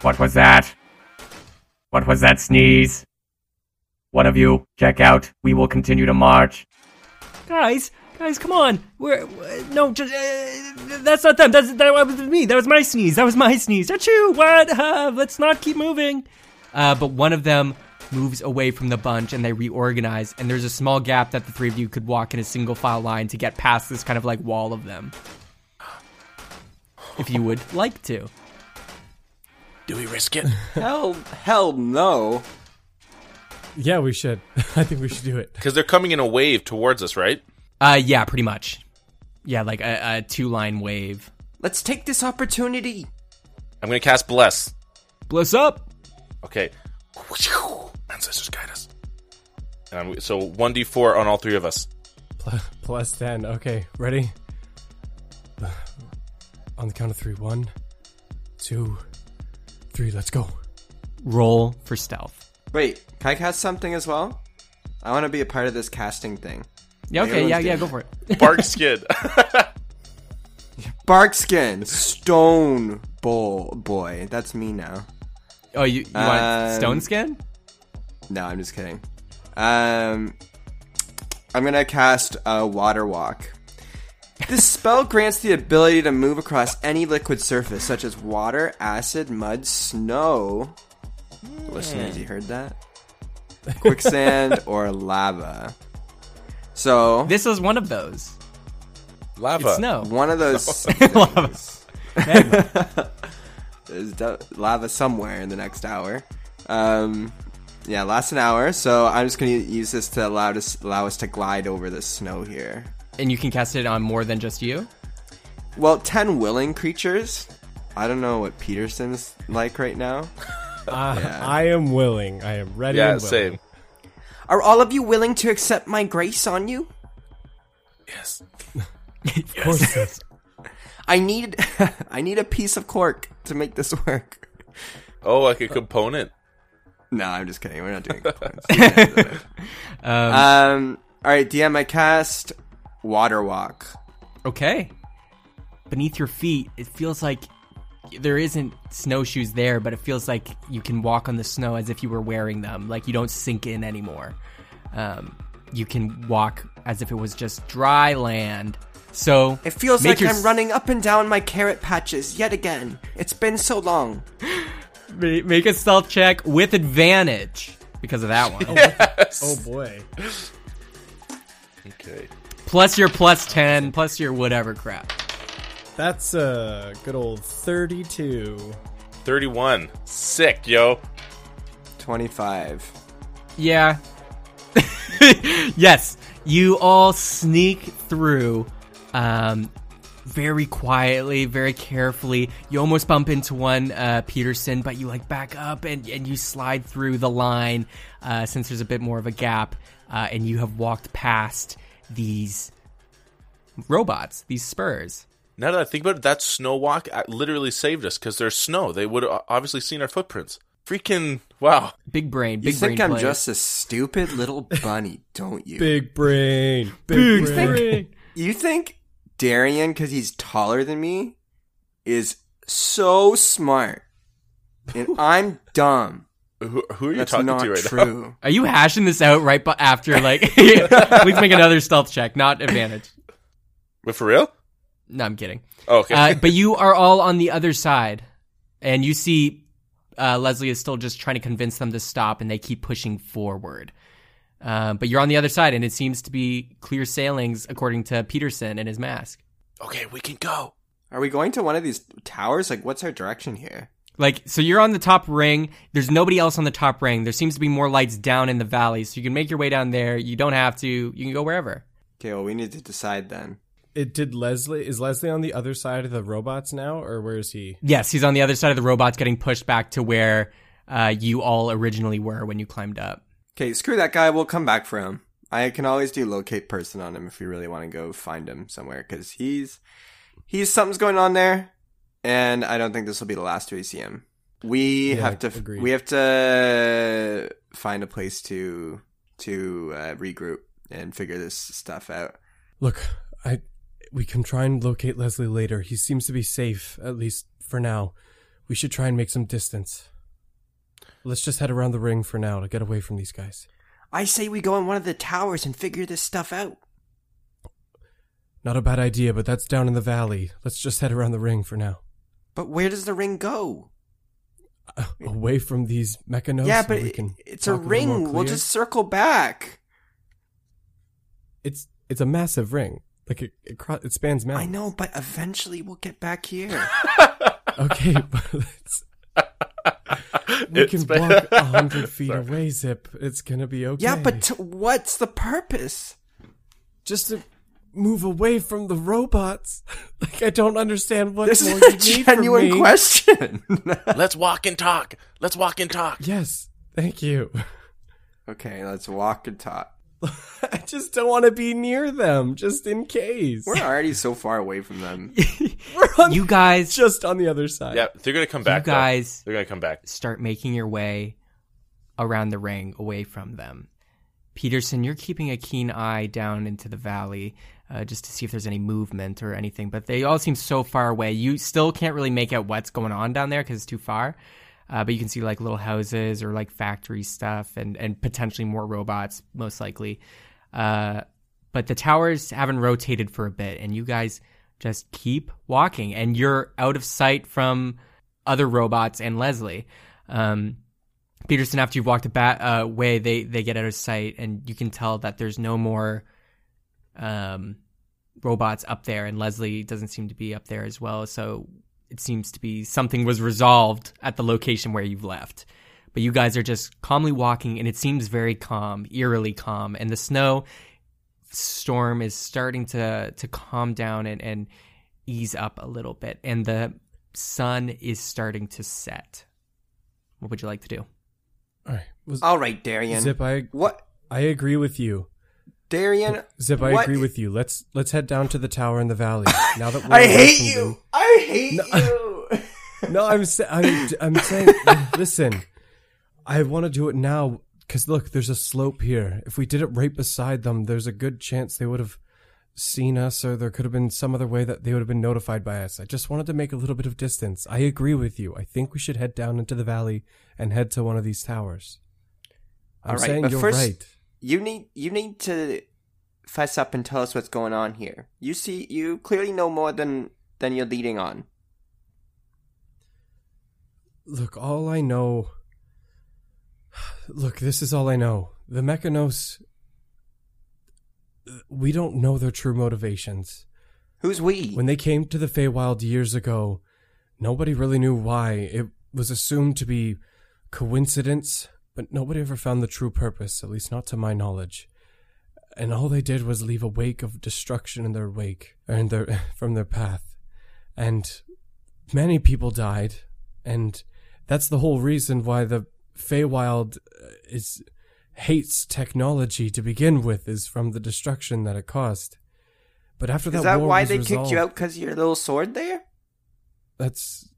What was that? What was that sneeze? One of you, check out. We will continue to march. Guys, guys, come on. We're uh, no, just uh, that's not them. That's that was me. That was my sneeze. That was my sneeze. Achoo! What? Uh, (laughs) let's not keep moving. Uh, but one of them moves away from the bunch and they reorganize. And there's a small gap that the three of you could walk in a single file line to get past this kind of like wall of them. If you would like to. Do we risk it? (laughs) Hell, hell no. Yeah, we should. (laughs) I think we should do it. Because they're coming in a wave towards us, right? Uh, yeah, pretty much. Yeah, like a, a two line wave. Let's take this opportunity. I'm going to cast Bless. Bless up. Okay. Ancestors guide us. And I'm, so 1d4 on all three of us. plus 10. Okay, ready? On the count of three. One, two, three. Let's go. Roll for stealth. Wait, can I cast something as well? I want to be a part of this casting thing. Yeah, okay, Everyone's yeah, yeah, doing go for it. (laughs) (laughs) Bark skin. Barkskin, Stone Bowl Boy. That's me now. Oh, you, you want Um, stone skin? No, I'm just kidding. Um, I'm gonna cast a Water Walk. This spell grants the ability to move across any liquid surface, such as water, acid, mud, snow. Listeners, you heard that? Quicksand (laughs) or lava. So This is one of those. Lava. It's snow. one of those (laughs) Lava. (laughs) There's lava somewhere in the next hour. Um, yeah, lasts an hour. So I'm just gonna use this to allow us allow us to glide over the snow here. And you can cast it on more than just you? Well, ten willing creatures. I don't know what Peterson's like right now. (laughs) Uh, Yeah. I am willing. I am ready. yeah, and willing. same. Are all of you willing to accept my grace on you? Yes. (laughs) Of course. yes. (laughs) I need I need a piece of cork to make this work. Oh, like a component. No, I'm just kidding. We're not doing (laughs) components. um, all right, DM. I cast Water Walk. Okay. Beneath your feet, it feels like there isn't snowshoes there, but it feels like you can walk on the snow as if you were wearing them. Like you don't sink in anymore. Um, you can walk as if it was just dry land. So It feels like your I'm running up and down my carrot patches yet again. It's been so long. (laughs) ma- Make a stealth check with advantage because of that one. (laughs) Oh boy. Okay. plus your plus ten, plus your whatever crap. That's a good old 32. 31. Sick, yo. Twenty-five. Yeah. (laughs) yes, you all sneak through um, very quietly, very carefully. You almost bump into one uh, Peterson, but you like back up and, and you slide through the line uh, since there's a bit more of a gap, uh, and you have walked past these robots, these spurs. Now that I think about it, that snow walk uh, literally saved us because there's snow. They would have obviously seen our footprints. Freaking wow! Big brain, You big think brain. I'm player. just a stupid little bunny, don't you? Big brain. Big, Big brain. brain. You think Darian, because he's taller than me, is so smart, and I'm dumb. Who, who are you That's talking not to right now? true. (laughs) Are you hashing this out right bu- after like? (laughs) Please make another stealth check, not advantage. But for real? No, I'm kidding. Oh, okay. Uh, but you are (laughs) all on the other side, and you see uh, Leslie is still just trying to convince them to stop, and they keep pushing forward. Uh, but you're on the other side, and it seems to be clear sailings according to Peterson and his mask. okay, we can go. Are we going to one of these towers? Like, what's our direction here? Like, so you're on the top ring. There's nobody else on the top ring. There seems to be more lights down in the valley, so you can make your way down there. You don't have to. You can go wherever. Okay, well, we need to decide then. It did Leslie is Leslie on the other side of the robots now, or where is he? Yes, he's on the other side of the robots, getting pushed back to where uh, you all originally were when you climbed up. Okay, screw that guy. We'll come back for him. I can always do locate person on him if we really want to go find him somewhere because he's he's something's going on there, and I don't think this will be the last we see him. We Yeah, have to agreed. we have to find a place to to uh, regroup and figure this stuff out. Look, I we can try and locate Leslie later. He seems to be safe, at least for now. We should try and make some distance. Let's just head around the ring for now to get away from these guys. I say we go in one of the towers and figure this stuff out. Not a bad idea, but that's down in the valley. Let's just head around the ring for now. But where does the ring go? Uh, (laughs) away from these mechanus. yeah, but we it- can it's a talk little more ring. We'll just circle back. It's it's a massive ring. Like it it, cro- it spans I know, but eventually we'll get back here. (laughs) Okay, (laughs) but (laughs) we It's can been- walk a hundred (laughs) feet away. Zip. It's gonna be okay. Yeah, but t- what's the purpose? just to move away from the robots. (laughs) like I don't understand what This more is a you need from genuine question. Let's walk and talk. Let's walk and talk. Yes, thank you. okay, let's walk and talk. (laughs) I just don't want to be near them, just in case. We're already so far away from them. (laughs) We're on You guys just on the other side. Yeah, they're gonna come back. though. guys- they're gonna come back. start making your way around the ring away from them. Peterson, you're keeping a keen eye down into the valley uh, just to see if there's any movement or anything, but they all seem so far away. You still can't really make out what's going on down there because it's too far. Uh, but you can see like little houses or like factory stuff and, and potentially more robots, most likely. Uh, but the towers haven't rotated for a bit, and you guys just keep walking, and you're out of sight from other robots and Leslie. Um, Peterson, after you've walked a ba- uh, way, they they get out of sight, and you can tell that there's no more um, robots up there, and Leslie doesn't seem to be up there as well. So it seems to be something was resolved at the location where you've left. But you guys are just calmly walking, and it seems very calm, eerily calm, and the snow storm is starting to to calm down and, and ease up a little bit, and the sun is starting to set. What would you like to do? All right. Was, All right, Darian. Zip, I What, I agree with you. Darian? Zip, I what- agree with you. Let's let's head down to the tower in the valley. Now that (laughs) we're I hate you. I hate No. you. (laughs) No, I'm I'm, I'm saying, (laughs) listen, I want to do it now because look, there's a slope here. If we did it right beside them, there's a good chance they would have seen us, or there could have been some other way that they would have been notified by us. I just wanted to make a little bit of distance. I agree with you. I think we should head down into the valley and head to one of these towers. I'm right, saying you're first- right. You need you need to fess up and tell us what's going on here. You see, you clearly know more than than you're leading on. Look, all I know. Look, this is all I know. The Mechanus. We don't know their true motivations. Who's we? When they came to the Feywild years ago, nobody really knew why. It was assumed to be coincidence, but nobody ever found the true purpose, at least not to my knowledge. And all they did was leave a wake of destruction in their wake, or in their (laughs) from their path. And many people died, and that's the whole reason why the Feywild uh, is hates technology to begin with, is from the destruction that it caused. But after that, Is that why they kicked you out because of your little sword there? That's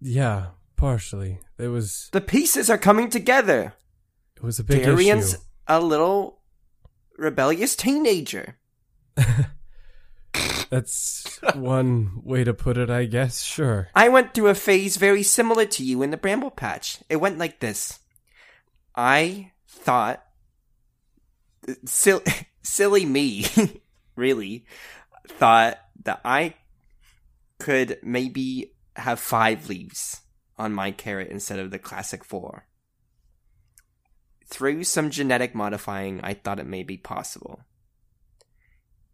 yeah, partially. It was The pieces are coming together. it was a big Darian's issue. a little rebellious teenager. (laughs) That's one way to put it, I guess. Sure. I went through a phase very similar to you in the Bramble Patch. It went like this. I thought, silly, (laughs) silly me, (laughs) really, thought that I could maybe have five leaves on my carrot instead of the classic four. Through some genetic modifying, I thought it may be possible.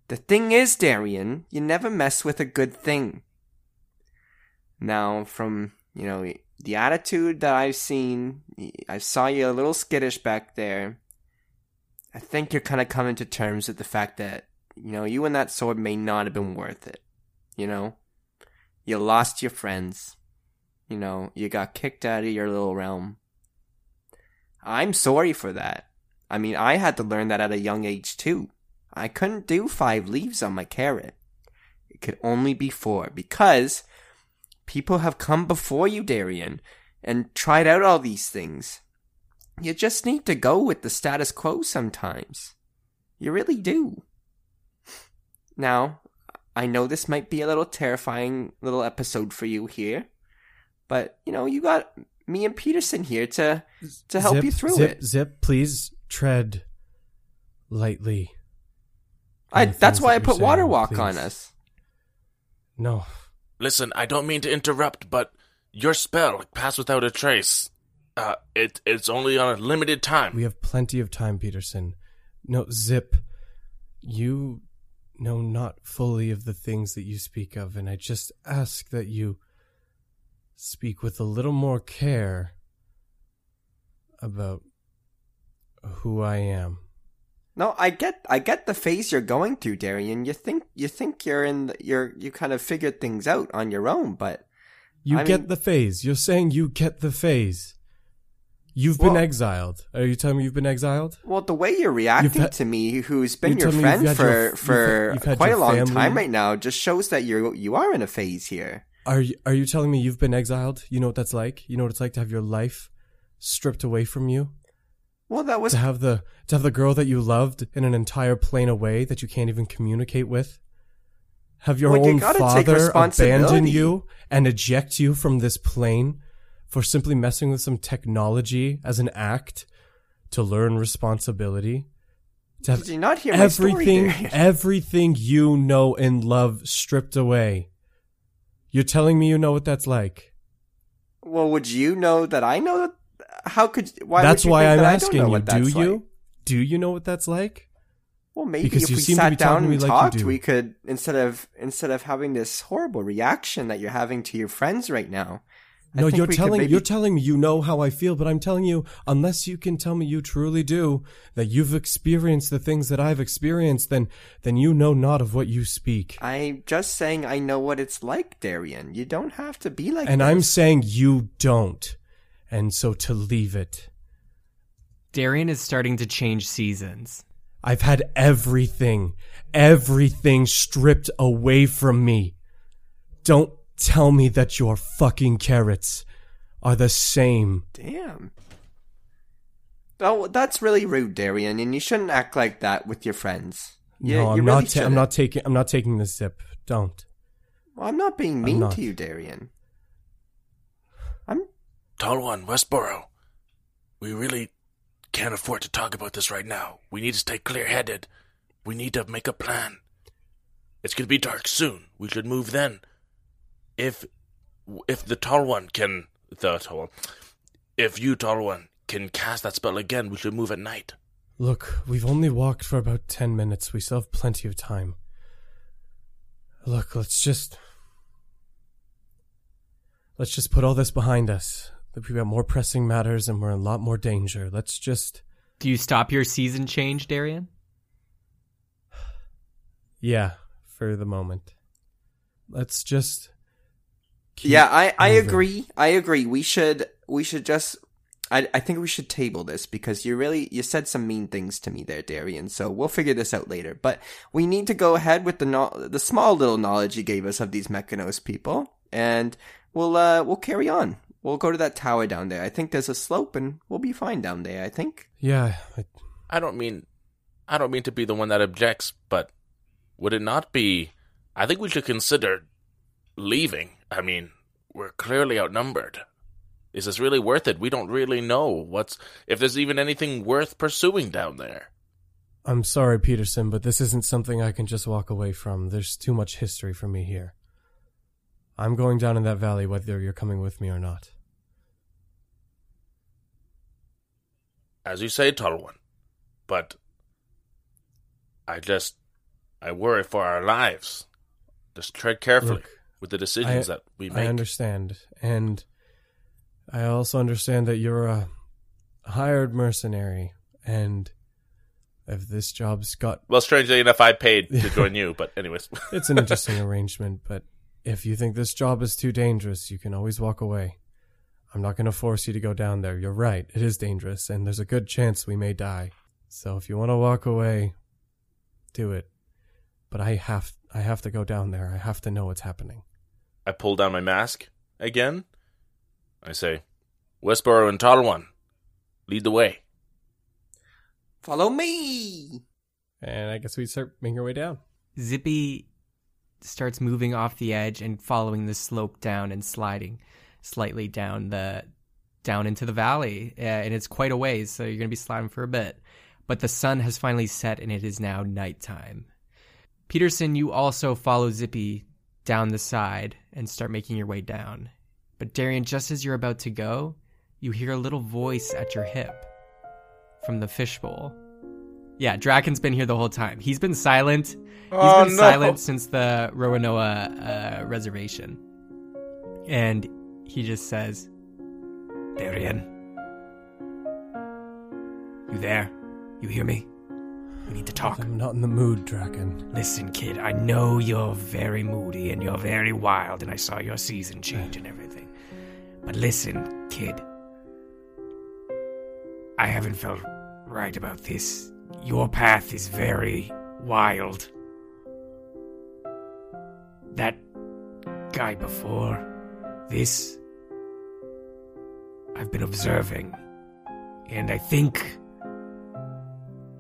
The thing is, Darian, you never mess with a good thing. Now, from, you know, the attitude that I've seen, I saw you a little skittish back there. I think you're kind of coming to terms with the fact that, you know, you and that sword may not have been worth it. You know? You lost your friends. You know, you got kicked out of your little realm. I'm sorry for that. I mean, I had to learn that at a young age too. I couldn't do five leaves on my carrot. It could only be four because people have come before you, Darian, and tried out all these things. You just need to go with the status quo sometimes. You really do. Now, I know this might be a little terrifying little episode for you here, but you know, you got me and Peterson here to to help zip, you through zip, it. Zip, please tread lightly. I, that's why I that you're put water saying, walk on us. No, Listen, I don't mean to interrupt, but your spell, Pass Without a Trace, uh, it it's only on a limited time. we have plenty of time, Peterson. No, Zip, you know not fully of the things that you speak of, and I just ask that you speak with a little more care about who I am. No, I get I get the phase you're going through, Darian. You think you think you're in the, you're you kind of figured things out on your own, but You I get mean- the phase. You're saying you get the phase. You've been exiled. Are you telling me you've been exiled? well, the way you're reacting had- to me, who's been you your friend you've for your- you've for you've had quite a long family- time right now, just shows that you're you are in a phase here. Are you, are you telling me you've been exiled? You know what that's like? You know what it's like to have your life stripped away from you? Well, that was To have the to have the girl that you loved in an entire plane away that you can't even communicate with? Have your Well, you own take father abandon you and eject you from this plane for simply messing with some technology as an act to learn responsibility? To have Did you not hear everything (laughs) everything you know and love stripped away. You're telling me you know what that's like. Well, would you know that I know that? How could why? that's would you why I'm that I don't asking you. Do you? like? Do you know what that's like? Well, maybe Because if you we seem to be sat down and like you talked, we could instead of instead of having this horrible reaction that you're having to your friends right now. I No, you're telling maybe- you're telling me you know how I feel, but I'm telling you unless you can tell me you truly do that you've experienced the things that I've experienced, then then you know not of what you speak. I'm just saying I know what it's like, Darian. You don't have to be like and this. I'm saying you don't. And so to leave it. Darian is starting to change seasons. I've had everything, everything stripped away from me. Don't tell me that your fucking carrots are the same. Damn. Oh, that's really rude, Darian, and you shouldn't act like that with your friends. You, no, I'm really not. Ta- I'm shouldn't. not taking. I'm not taking the sip. Don't. Well, I'm not being mean not. to you, Darian. I'm. Tall One, Westboro. We really can't afford to talk about this right now. We need to stay clear headed. We need to make a plan. It's gonna be dark soon. We should move then. If if the tall one can the tall one, if you tall one can cast that spell again, we should move at night. Look, we've only walked for about ten minutes. We still have plenty of time. Look, let's just let's just put all this behind us. We've got more pressing matters, and we're in a lot more danger. Let's just Do you stop your season change, Darian? yeah, for the moment. Let's just keep yeah, I I moving. agree. I agree. We should we should just I, I think we should table this because you really you said some mean things to me there, Darian. So we'll figure this out later. But we need to go ahead with the no- the small little knowledge you gave us of these Mechanus people, and we'll uh we'll carry on. We'll go to that tower down there. I think there's a slope, and we'll be fine down there. I think. Yeah, I, I don't mean I don't mean to be the one that objects, but would it not be I think we should consider leaving. I mean, we're clearly outnumbered. Is this really worth it? We don't really know what's if there's even anything worth pursuing down there. I'm sorry, Peterson, but this isn't something I can just walk away from. There's too much history for me here. I'm going down in that valley whether you're coming with me or not. As you say, tall one. But I just I worry for our lives. Just tread carefully Look, with the decisions I- that we make. I understand, and I also understand that you're a hired mercenary, and if this job's got Well, strangely enough, I paid to (laughs) join you, but anyways. (laughs) it's an interesting (laughs) arrangement, but if you think this job is too dangerous, you can always walk away. I'm not going to force you to go down there. You're right, it is dangerous, and there's a good chance we may die. So if you want to walk away, do it. But I have I have to go down there. I have to know what's happening. I pull down my mask again. I say, Westboro and Tall One, lead the way. Follow me. And I guess we start making our way down. Zippy starts moving off the edge and following the slope down and sliding slightly down the down into the valley, uh, and it's quite a ways, so you're gonna be sliding for a bit. But the sun has finally set, and it is now nighttime. Peterson, you also follow Zippy down the side and start making your way down. But Darian, just as you're about to go, you hear a little voice at your hip from the fishbowl. Yeah, Draken's been here the whole time. He's been silent. He's Oh, been no. silent since the Roanoa uh, reservation. And he just says, Darian, you there? You hear me? We need to talk. I'm not in the mood, Draken. Listen, kid, I know you're very moody and you're very wild, and I saw your season change and everything. But listen, kid, I haven't felt right about this. Your path is very wild. That guy before this, I've been observing, and I think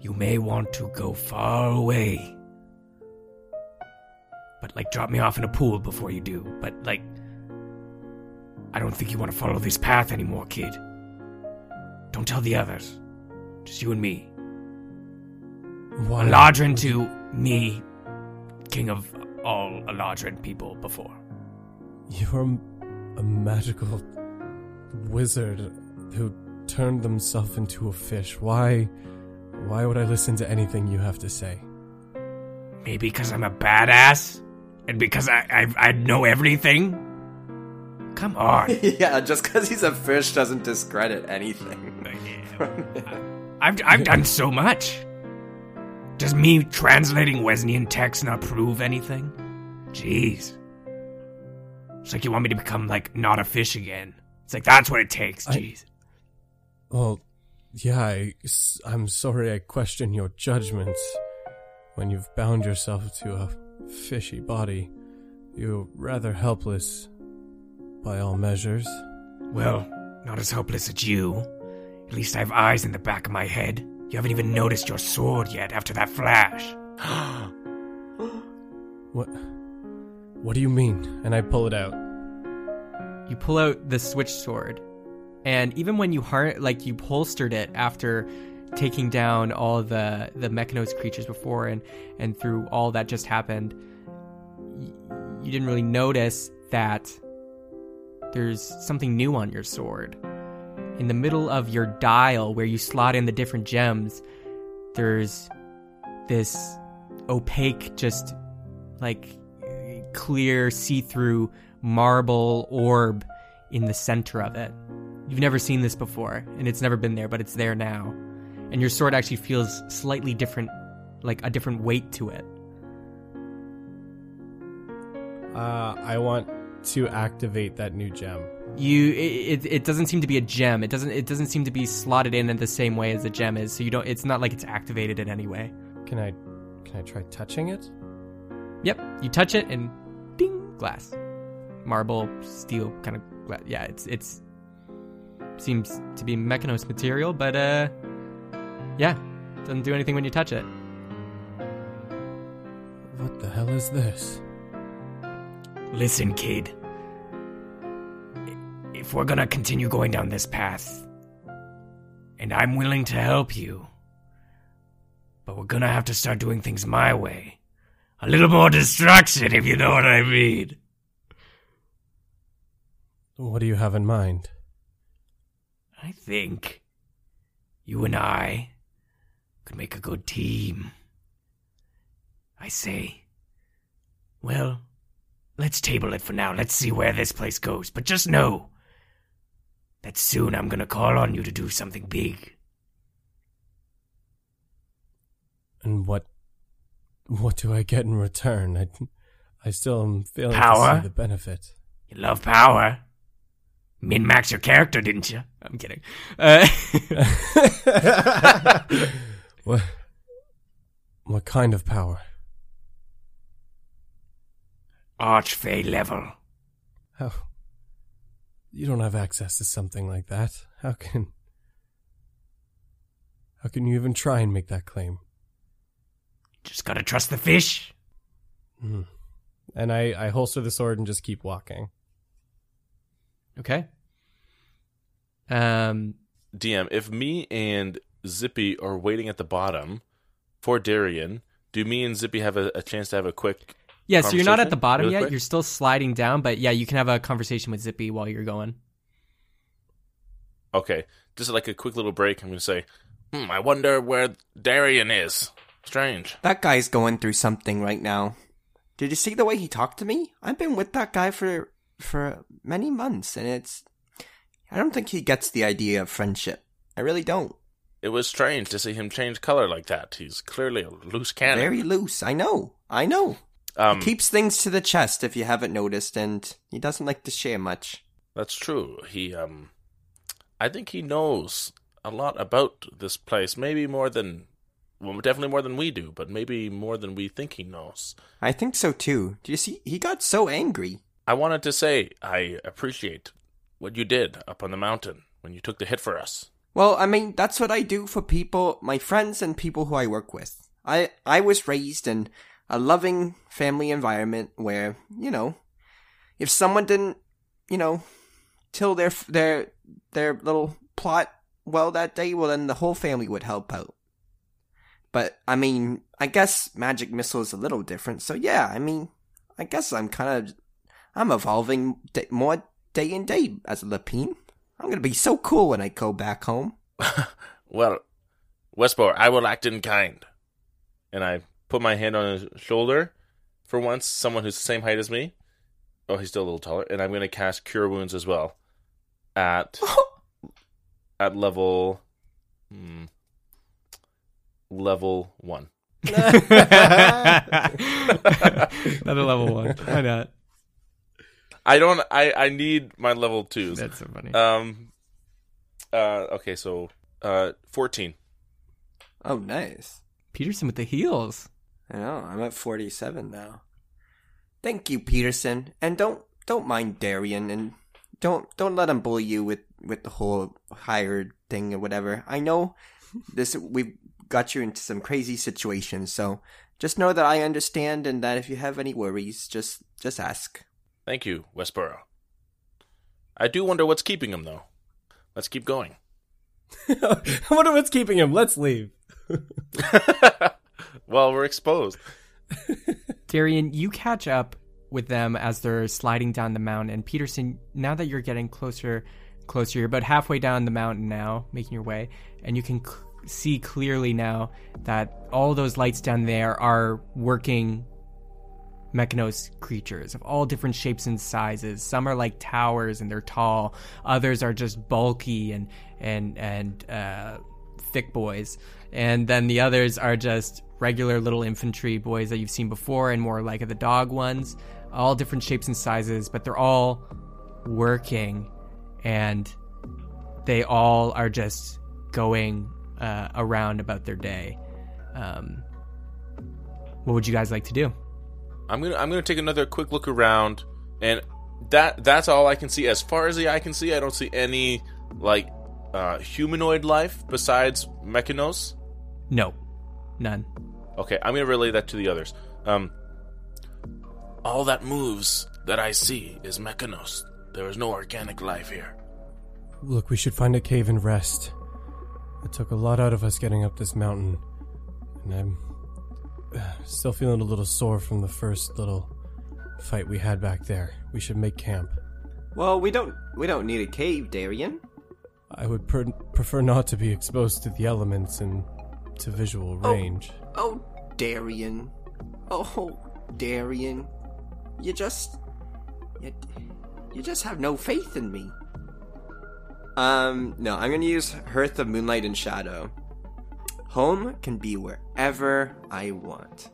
you may want to go far away. But, like, drop me off in a pool before you do. But, like, I don't think you want to follow this path anymore, kid. Don't tell the others. Just you and me. Why? Eladrin to me, king of all Eladrin people before. You're a magical wizard who turned themselves into a fish. Why? Why would I listen to anything you have to say? Maybe because I'm a badass? And because I, I, I know everything? Come on. (laughs) yeah, just because he's a fish doesn't discredit anything. (laughs) (laughs) I've, I've done so much. Does me translating Wesleyan text not prove anything? Jeez. It's like you want me to become, like, not a fish again. It's like, that's what it takes, I- jeez. Well, yeah, I, am sorry I question your judgments. When you've bound yourself to a fishy body, you're rather helpless, by all measures. Well, not as helpless as you. At least I have eyes in the back of my head. You haven't even noticed your sword yet after that flash. (gasps) What? What do you mean? And I pull it out. you pull out the switch sword and even when you har- like you holstered it after taking down all the the mechanus creatures before and and through all that just happened y- you didn't really notice that there's something new on your sword in the middle of your dial where you slot in the different gems there's this opaque just like clear see-through marble orb in the center of it. You've never seen this before, and it's never been there, but it's there now. And your sword actually feels slightly different, like a different weight to it. Uh, I want to activate that new gem? You it, it it doesn't seem to be a gem. It doesn't it doesn't seem to be slotted in in the same way as a gem is. So you don't. It's not like it's activated in any way. Can I can I try touching it? Yep. You touch it and ding glass, marble, steel kind of. Yeah. It's it's seems to be Mechanus material, but uh, yeah, doesn't do anything when you touch it. What the hell is this? Listen, kid. If we're gonna continue going down this path, and I'm willing to help you, but we're gonna have to start doing things my way. A little more destruction, if you know what I mean. What do you have in mind? I think you and I could make a good team. I say, well, let's table it for now. Let's see where this place goes. But just know that soon I'm gonna call on you to do something big. And what what do I get in return? I, I still am failing to see the benefit. You love power. Min max your character, didn't you? I'm kidding. Uh, (laughs) What what kind of power? Archfey level. How you don't have access to something like that. How can how can you even try and make that claim? Just gotta trust the fish. Hmm. And I, I holster the sword and just keep walking. Okay. Um. DM, if me and Zippy are waiting at the bottom for Darian, do me and Zippy have a, a chance to have a quick? Yeah. So you're not at the bottom Really yet. quick? You're still sliding down, but yeah, you can have a conversation with Zippy while you're going. Okay, just like a quick little break. I'm gonna say, hmm, I wonder where Darian is. Strange. That guy's going through something right now. Did you see the way he talked to me? I've been with that guy for for many months, and it's. I don't think he gets the idea of friendship. I really don't. It was strange to see him change color like that. He's clearly a loose cannon. Very loose. I know. I know. um, he Keeps things to the chest, if you haven't noticed, and he doesn't like to share much. That's true. He, um, I think he knows a lot about this place. Maybe more than, well, definitely more than we do, but maybe more than we think he knows. I think so too. Do you see? He got so angry. I wanted to say I appreciate what you did up on the mountain when you took the hit for us. Well, I mean, that's what I do for people, my friends and people who I work with. I I was raised in a loving family environment where, you know, if someone didn't, you know, till their their their little plot well that day, well then the whole family would help out. But I mean, I guess magic missile is a little different. So yeah, I mean, I guess I'm kind of I'm evolving more day and day as a Lapine. I'm gonna be so cool when I go back home. (laughs) Well, Westboro, I will act in kind. And I put my hand on his shoulder. For once, someone who's the same height as me. Oh, he's still a little taller. And I'm going to cast Cure Wounds as well. At (laughs) at level hmm, level one. (laughs) Another level one. Why not? I don't. I I need my level twos. That's so funny. Um. Uh. Okay. So. Uh. Fourteen. Oh, nice. Peterson with the heals. I know. I'm at 47 now. Thank you, Peterson. And don't don't mind Darian, and don't don't let him bully you with with the whole hired thing or whatever. I know this. We've got you into some crazy situations, so just know that I understand, and that if you have any worries, just just ask. Thank you, Westboro. I do wonder what's keeping him though. Let's keep going. (laughs) I wonder what's keeping him. Let's leave. (laughs) well, we're exposed. (laughs) Darian, you catch up with them as they're sliding down the mountain. And Peterson, now that you're getting closer, closer, you're about halfway down the mountain now, making your way, and you can c- see clearly now that all those lights down there are working Mechanus creatures of all different shapes and sizes. Some are like towers and they're tall. Others are just bulky and and and uh, thick boys. And then the others are just regular little infantry boys that you've seen before and more like the dog ones, all different shapes and sizes, but they're all working and they all are just going uh, around about their day. Um, what would you guys like to do? I'm gonna I'm gonna take another quick look around, and that that's all I can see. As far as the eye can see, I don't see any like uh, humanoid life besides Mechanus. No, none. Okay, I'm gonna relay that to the others. Um, all that moves that I see is Mechanus. There is no organic life here. Look, we should find a cave and rest. It took a lot out of us getting up this mountain, and I'm still feeling a little sore from the first little fight we had back there. We should make camp. Well, we don't we don't need a cave, Darian. I would per- prefer not to be exposed to the elements and to visual range. Oh, Darian. Oh, Darian. You just you, you just have no faith in me. Um, no, I'm gonna use Hearth of Moonlight and Shadow. Home can be wherever I want.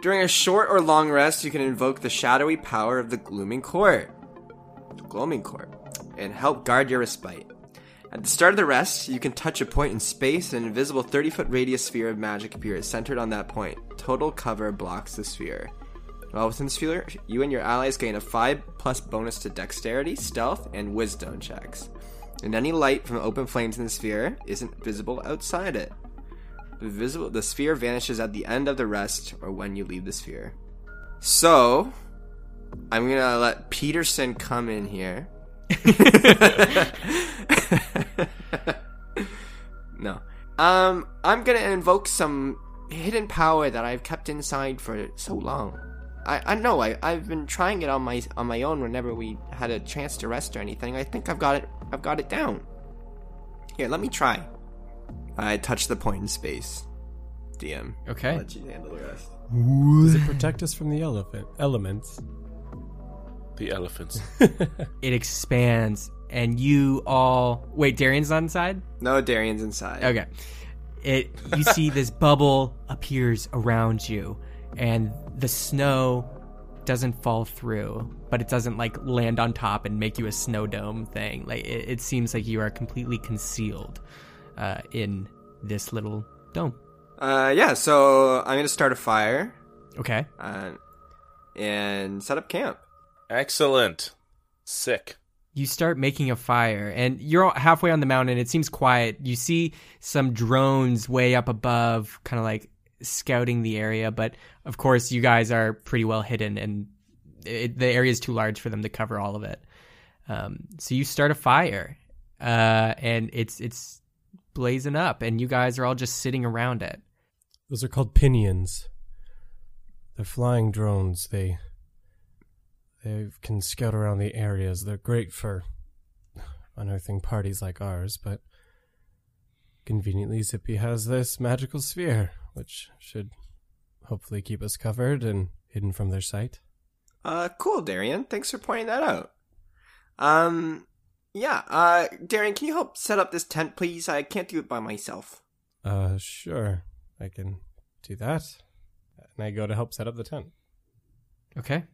During a short or long rest, you can invoke the shadowy power of the Glooming Court. Gloaming Court. And help guard your respite. At the start of the rest, you can touch a point in space and an invisible 30 foot radius sphere of magic appears centered on that point. Total cover blocks the sphere. While within the sphere, you and your allies gain a 5 plus bonus to dexterity, stealth, and wisdom checks. And any light from open flames in the sphere isn't visible outside it. The, visible, the sphere vanishes at the end of the rest or when you leave the sphere. So, I'm gonna let Peterson come in here. (laughs) no. Um, I'm gonna invoke some hidden power that I've kept inside for so long. I, I know I, I've been trying it on my on my own whenever we had a chance to rest or anything. I think I've got it I've got it down. Here, let me try. I touch the point in space. DM. Okay. I'll let you handle the rest. Does it protect us from the elephant elements? The elephants. (laughs) It expands, and you all wait. Darian's not inside. No, Darian's inside. Okay. It you see this bubble appears around you and the snow doesn't fall through, but it doesn't like land on top and make you a snow dome thing. Like it, it seems like you are completely concealed uh, in this little dome. Uh, yeah. So I'm gonna start a fire. Okay. Uh, and set up camp. Excellent. Sick. You start making a fire, and you're halfway on the mountain. It seems quiet. You see some drones way up above, kind of like scouting the area, but of course, you guys are pretty well hidden, and it, the area is too large for them to cover all of it. Um, so you start a fire, uh, and it's it's blazing up, and you guys are all just sitting around it. Those are called pinions. They're flying drones. They they can scout around the areas. They're great for unearthing parties like ours, but conveniently Zippy has this magical sphere, which should hopefully keep us covered and hidden from their sight. Uh, cool, Darian. Thanks for pointing that out. Um, yeah. Uh, Darian, can you help set up this tent, please? I can't do it by myself. Uh, sure. I can do that. And I go to help set up the tent. Okay.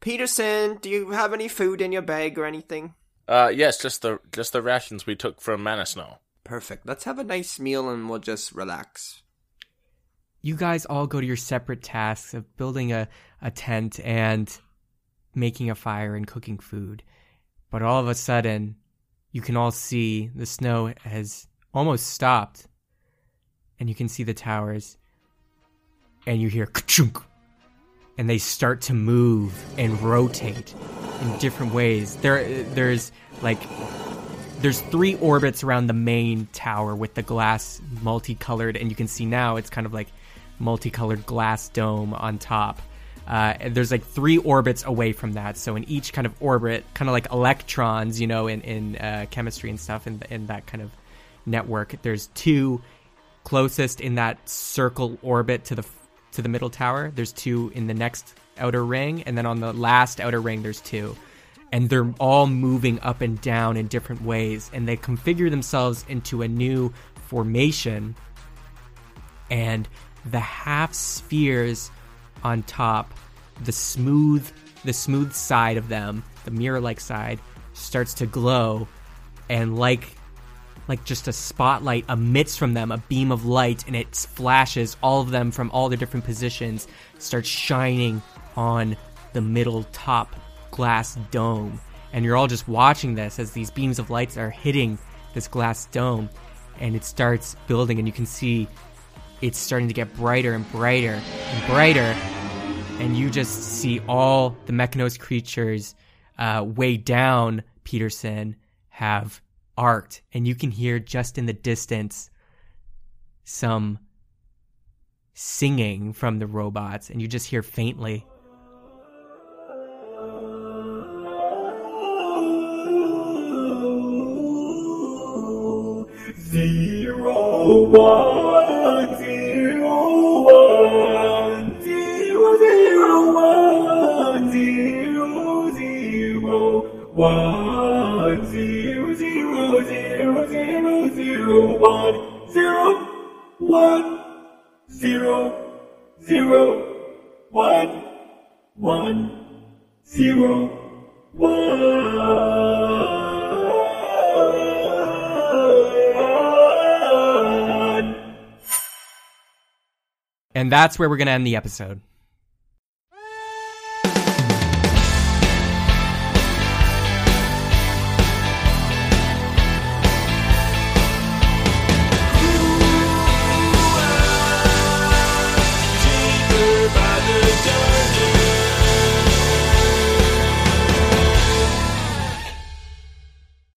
Peterson, do you have any food in your bag or anything? Uh, yes, just the just the rations we took from Mana Snow. Perfect. Let's have a nice meal and we'll just relax. You guys all go to your separate tasks of building a, a tent and making a fire and cooking food. But all of a sudden, you can all see the snow has almost stopped. And you can see the towers. And you hear ka-chunk. And they start to move and rotate in different ways. There, there's like there's three orbits around the main tower with the glass multicolored, and you can see now it's kind of like multicolored glass dome on top. Uh, there's like three orbits away from that, so in each kind of orbit, kind of like electrons, you know, in in uh, chemistry and stuff, in in that kind of network, there's two closest in that circle orbit to the to the middle tower. There's two in the next outer ring, and then on the last outer ring, there's two and they're all moving up and down in different ways and they configure themselves into a new formation and the half spheres on top, the smooth the smooth side of them, the mirror-like side, starts to glow, and like like just a spotlight emits from them a beam of light and it flashes all of them from all their different positions starts shining on the middle top glass dome. And you're all just watching this as these beams of lights are hitting this glass dome and it starts building and you can see it's starting to get brighter and brighter and brighter. And you just see all the mechanus creatures uh, way down peterson have arced. And you can hear just in the distance some singing from the robots. And you just hear faintly one zero zero zero zero zero one zero one zero zero one one zero one and that's where we're going to end the episode